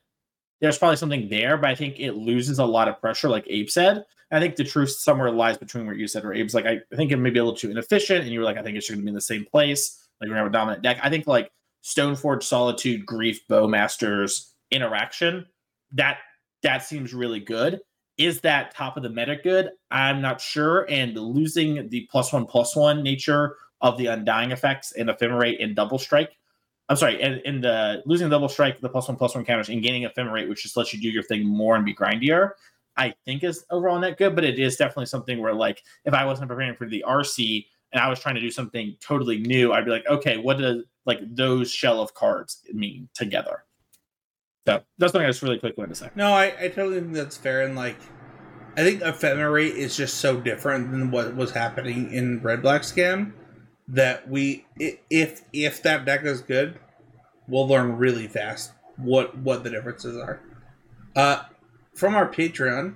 there's probably something there, but I think it loses a lot of pressure, like Abe said. I think the truth somewhere lies between what you said, where Abe's like, I, think it may be a little too inefficient, and you were like, I think it should be in the same place. Like we're gonna have a dominant deck. I think like Stoneforge, Solitude, Grief, Bowmasters interaction that that seems really good. Is that top of the meta good? I'm not sure. And losing the plus one plus one nature of the undying effects and ephemerate and double strike I'm sorry, and in the losing double strike, the plus one plus one counters, and gaining ephemerate, which just lets you do your thing more and be grindier, I think is overall net good. But it is definitely something where, like, if I wasn't preparing for the RC and I was trying to do something totally new, I'd be like, okay, what does like those shell of cards mean together? So that's something I just really quickly want to say. No, I, I totally think that's fair. And like, I think ephemerate is just so different than what was happening in Red Black Scam that we if if that deck is good, we'll learn really fast what what the differences are. Uh, from our Patreon,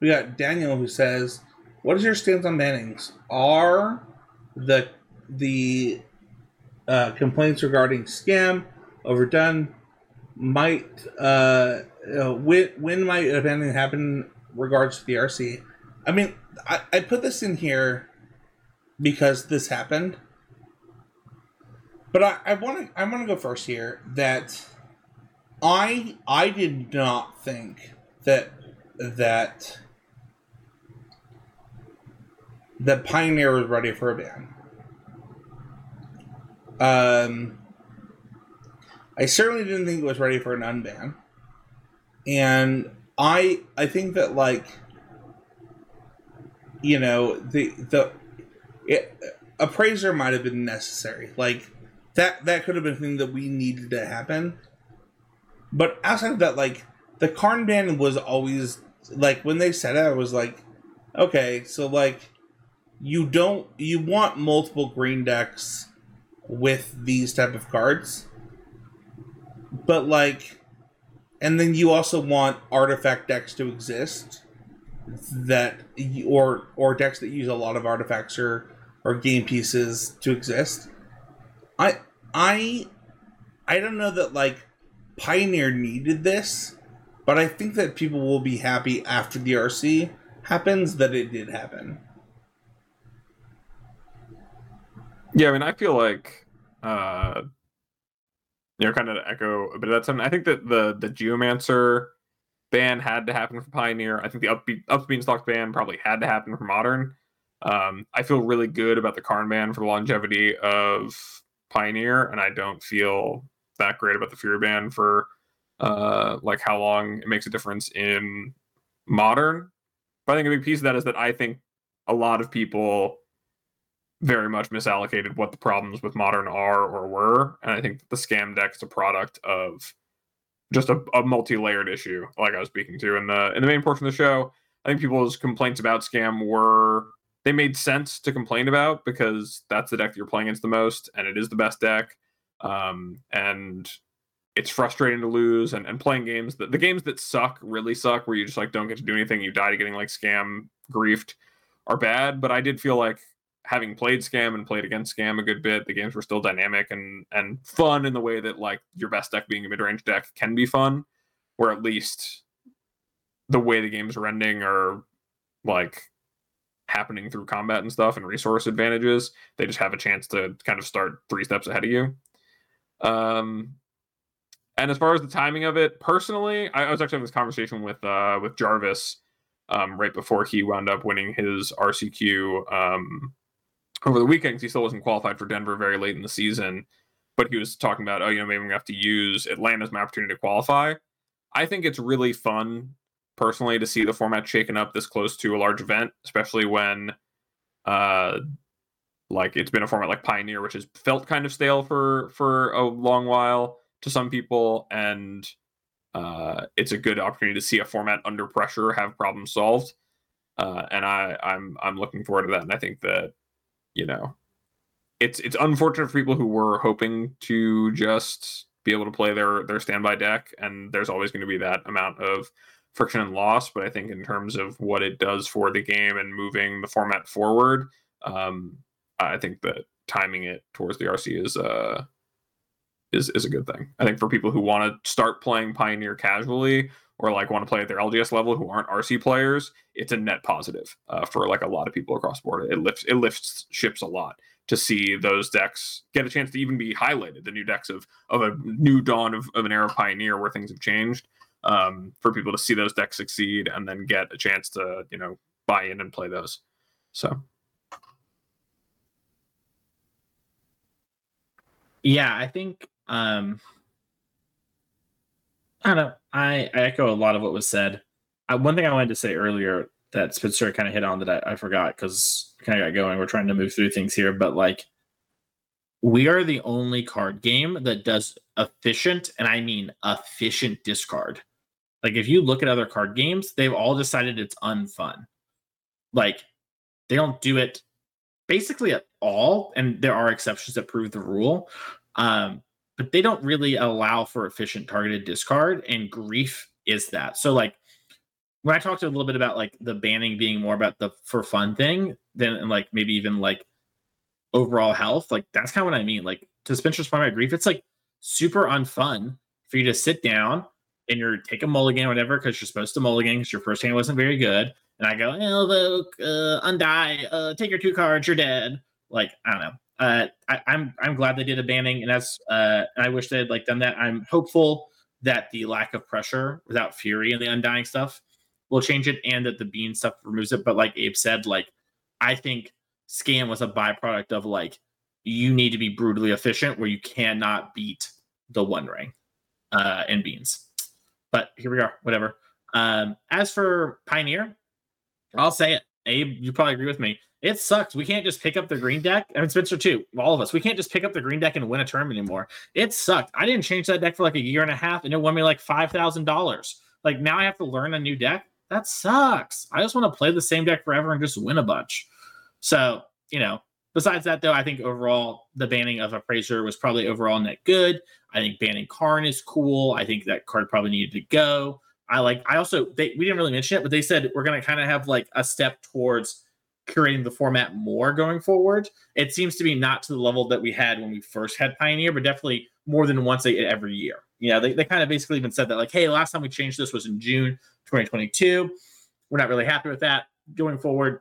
we got Daniel who says, "What is your stance on bannings? Are the the uh, complaints regarding scam overdone? Might uh, uh, when when might a happen regards to the RC? I mean, I, I put this in here because this happened but I want to I want to go first here. That I I did not think that that that Pioneer was ready for a ban. Um, I certainly didn't think it was ready for an unban, and I I think that like you know the the it, appraiser might have been necessary. Like that that could have been thing that we needed to happen. But outside of that, like the Karn ban was always like when they said it, I was like, okay, so like you don't you want multiple green decks with these type of cards, but like, and then you also want artifact decks to exist that or or decks that use a lot of artifacts or or game pieces to exist. I I I don't know that like Pioneer needed this, but I think that people will be happy after the RC happens that it did happen. Yeah, I mean, I feel like, uh, you know, kind of echo a bit of that sentiment. I think that the the Geomancer ban had to happen for Pioneer. I think the Upbeat Up Beanstalk ban probably had to happen for Modern. Um, I feel really good about the Karn ban for the longevity of Pioneer, and I don't feel that great about the Fury ban for uh, like how long it makes a difference in Modern. But I think a big piece of that is that I think a lot of people very much misallocated what the problems with modern are or were and i think the scam deck is a product of just a, a, multi-layered issue like i was speaking to in the in the main portion of the show i think people's complaints about scam were they made sense to complain about because that's the deck that you're playing against the most and it is the best deck. Um, and it's frustrating to lose and, and playing games that the games that suck really suck where you just like don't get to do anything you die to getting like scam griefed are bad. But i did feel like having played Scam and played against Scam a good bit, the games were still dynamic and and fun in the way that like your best deck being a mid range deck can be fun, where at least the way the games are ending are like happening through combat and stuff and resource advantages. They just have a chance to kind of start three steps ahead of you. Um, and as far as the timing of it, personally, I, I was actually having this conversation with uh with Jarvis um, right before he wound up winning his RCQ um, over the weekend he still wasn't qualified for Denver very late in the season. But he was talking about, oh, you know, maybe gonna have to use Atlanta as my opportunity to qualify. I think it's really fun, personally, to see the format shaken up this close to a large event, especially when, uh, like it's been a format like Pioneer, which has felt kind of stale for for a long while to some people, and uh, it's a good opportunity to see a format under pressure have problems solved. Uh, and I, I'm I'm looking forward to that, and I think that you know, it's it's unfortunate for people who were hoping to just be able to play their their standby deck, and there's always going to be that amount of friction and loss. But I think in terms of what it does for the game and moving the format forward, um, I think that timing it towards the RC is uh is is a good thing. I think for people who want to start playing Pioneer casually or like want to play at their LGS level who aren't RC players, it's a net positive uh, for like a lot of people across the board. It lifts it lifts ships a lot to see those decks get a chance to even be highlighted. The new decks of of a new dawn of, of an era of Pioneer where things have changed. Um, for people to see those decks succeed and then get a chance to you know buy in and play those. So. Yeah, I think um I don't know. I, I echo a lot of what was said. I, one thing I wanted to say earlier that Spencer kind of hit on that I, I forgot because kind of got going. We're trying to move through things here, but like we are the only card game that does efficient, and I mean efficient discard. Like if you look at other card games, they've all decided it's unfun. Like they don't do it basically at all, and there are exceptions that prove the rule. Um, but they don't really allow for efficient targeted discard, and grief is that. So like when I talked a little bit about like the banning being more about the for fun thing than like maybe even like overall health, like that's kind of what I mean. Like to Spencer's point about grief, it's like super unfun for you to sit down and you're take a mulligan whatever because you're supposed to mulligan because your first hand wasn't very good. And I go, Evoke, uh, undie, uh, take your two cards, you're dead. Like I don't know uh, I, am I'm, I'm glad they did a banning, and that's uh, I wish they had like done that. I'm hopeful that the lack of pressure without fury and the undying stuff will change it, and that the bean stuff removes it. But like Abe said, like I think scam was a byproduct of like you need to be brutally efficient, where you cannot beat the one ring uh, and beans. But here we are, whatever. Um, as for Pioneer, I'll say it. Abe, you probably agree with me. It sucks. We can't just pick up the green deck. I mean, Spencer too. All of us. We can't just pick up the green deck and win a tournament anymore. It sucked. I didn't change that deck for like a year and a half, and it won me like five thousand dollars. Like now I have to learn a new deck. That sucks. I just want to play the same deck forever and just win a bunch. So you know. Besides that, though, I think overall the banning of Appraiser was probably overall net good. I think banning Karn is cool. I think that card probably needed to go. I like. I also they we didn't really mention it, but they said we're gonna kind of have like a step towards curating the format more going forward. It seems to be not to the level that we had when we first had Pioneer, but definitely more than once a, every year. You know, they, they kind of basically even said that, like, hey, last time we changed this was in June 2022. We're not really happy with that. Going forward,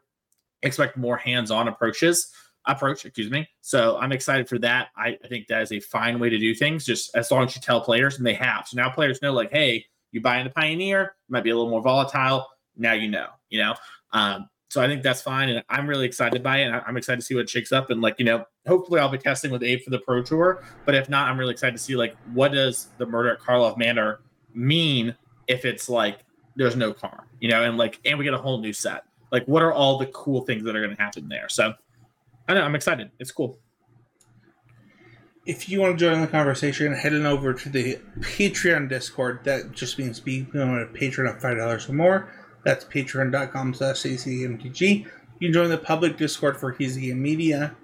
expect more hands-on approaches approach excuse me so i'm excited for that I, I think that is a fine way to do things just as long as you tell players and they have so now players know like hey you buy into pioneer it might be a little more volatile now you know you know um, so I think that's fine, and I'm really excited by it. And I'm excited to see what shakes up. And like you know, hopefully I'll be testing with Abe for the Pro Tour. But if not, I'm really excited to see like what does the murder at Karlov Manor mean if it's like there's no car, you know, and like and we get a whole new set. Like, what are all the cool things that are going to happen there? So I know I'm excited. It's cool. If you want to join the conversation, head on over to the Patreon Discord. That just means being a patron of five dollars or more that's patreon.com slash CCMTG. You can join the public Discord for Heezy Media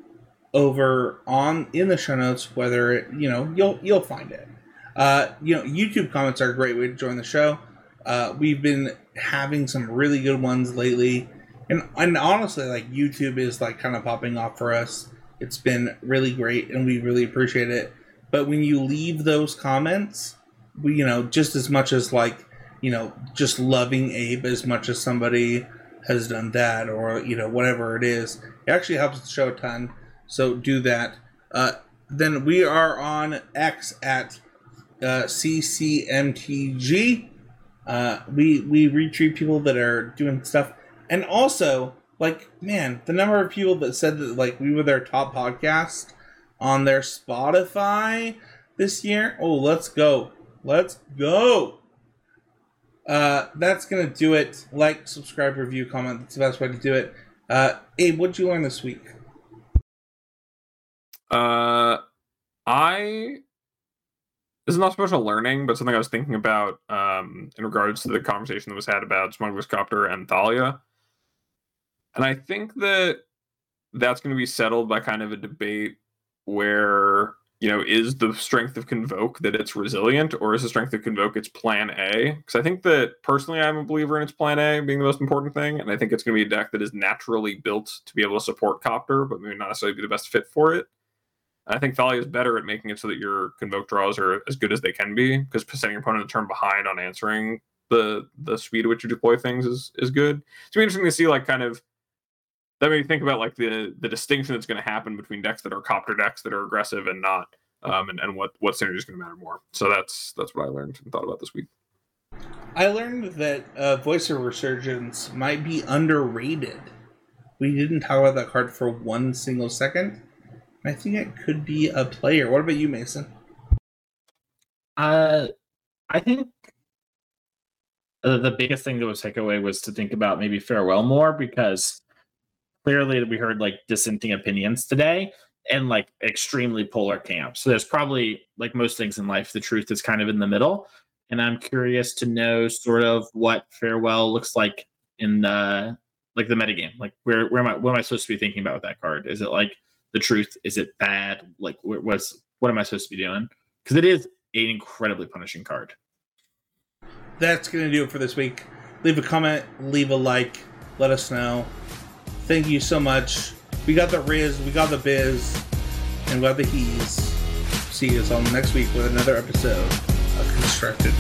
over on in the show notes, whether it, you know, you'll you'll find it. Uh, you know, YouTube comments are a great way to join the show. Uh, we've been having some really good ones lately. And, and honestly, like YouTube is like kind of popping off for us. It's been really great and we really appreciate it. But when you leave those comments, we, you know, just as much as like you know, just loving Abe as much as somebody has done that or, you know, whatever it is. It actually helps the show a ton. So do that. Uh, then we are on X at uh, CCMTG. Uh, we we retweet people that are doing stuff, and also like man, the number of people that said that like we were their top podcast on their Spotify this year. Oh, let's go, let's go. Uh, that's gonna do it. Like, subscribe, review, comment. That's the best way to do it. Uh, Abe, what'd you learn this week? Uh, I this is not special learning, but something I was thinking about um, in regards to the conversation that was had about Smuggler's Copter and Thalia. And I think that that's going to be settled by kind of a debate where you know, is the strength of Convoke that it's resilient, or is the strength of Convoke its plan A? Because I think that personally, I'm a believer in its plan A being the most important thing, and I think it's going to be a deck that is naturally built to be able to support Copter, but maybe not necessarily be the best fit for it. I think Thalia is better at making it so that your Convoke draws are as good as they can be, because setting your opponent a turn behind on answering the the speed at which you deploy things is is good. It's be interesting to see like kind of that made me think about like the the distinction that's going to happen between decks that are copter decks that are aggressive and not, um, and, and what what synergy is going to matter more. So that's that's what I learned and thought about this week. I learned that uh, Voice of Resurgence might be underrated. We didn't talk about that card for one single second. I think it could be a player. What about you, Mason? Uh, I think the biggest thing that was takeaway was to think about maybe farewell more because clearly we heard like dissenting opinions today and like extremely polar camps. So there's probably like most things in life, the truth is kind of in the middle. And I'm curious to know sort of what farewell looks like in the like the metagame. Like where where am I what am I supposed to be thinking about with that card? Is it like the truth? Is it bad? Like what's what am I supposed to be doing? Because it is an incredibly punishing card. That's gonna do it for this week. Leave a comment, leave a like, let us know. Thank you so much. We got the Riz, we got the Biz, and we got the He's. See you all next week with another episode of Constructed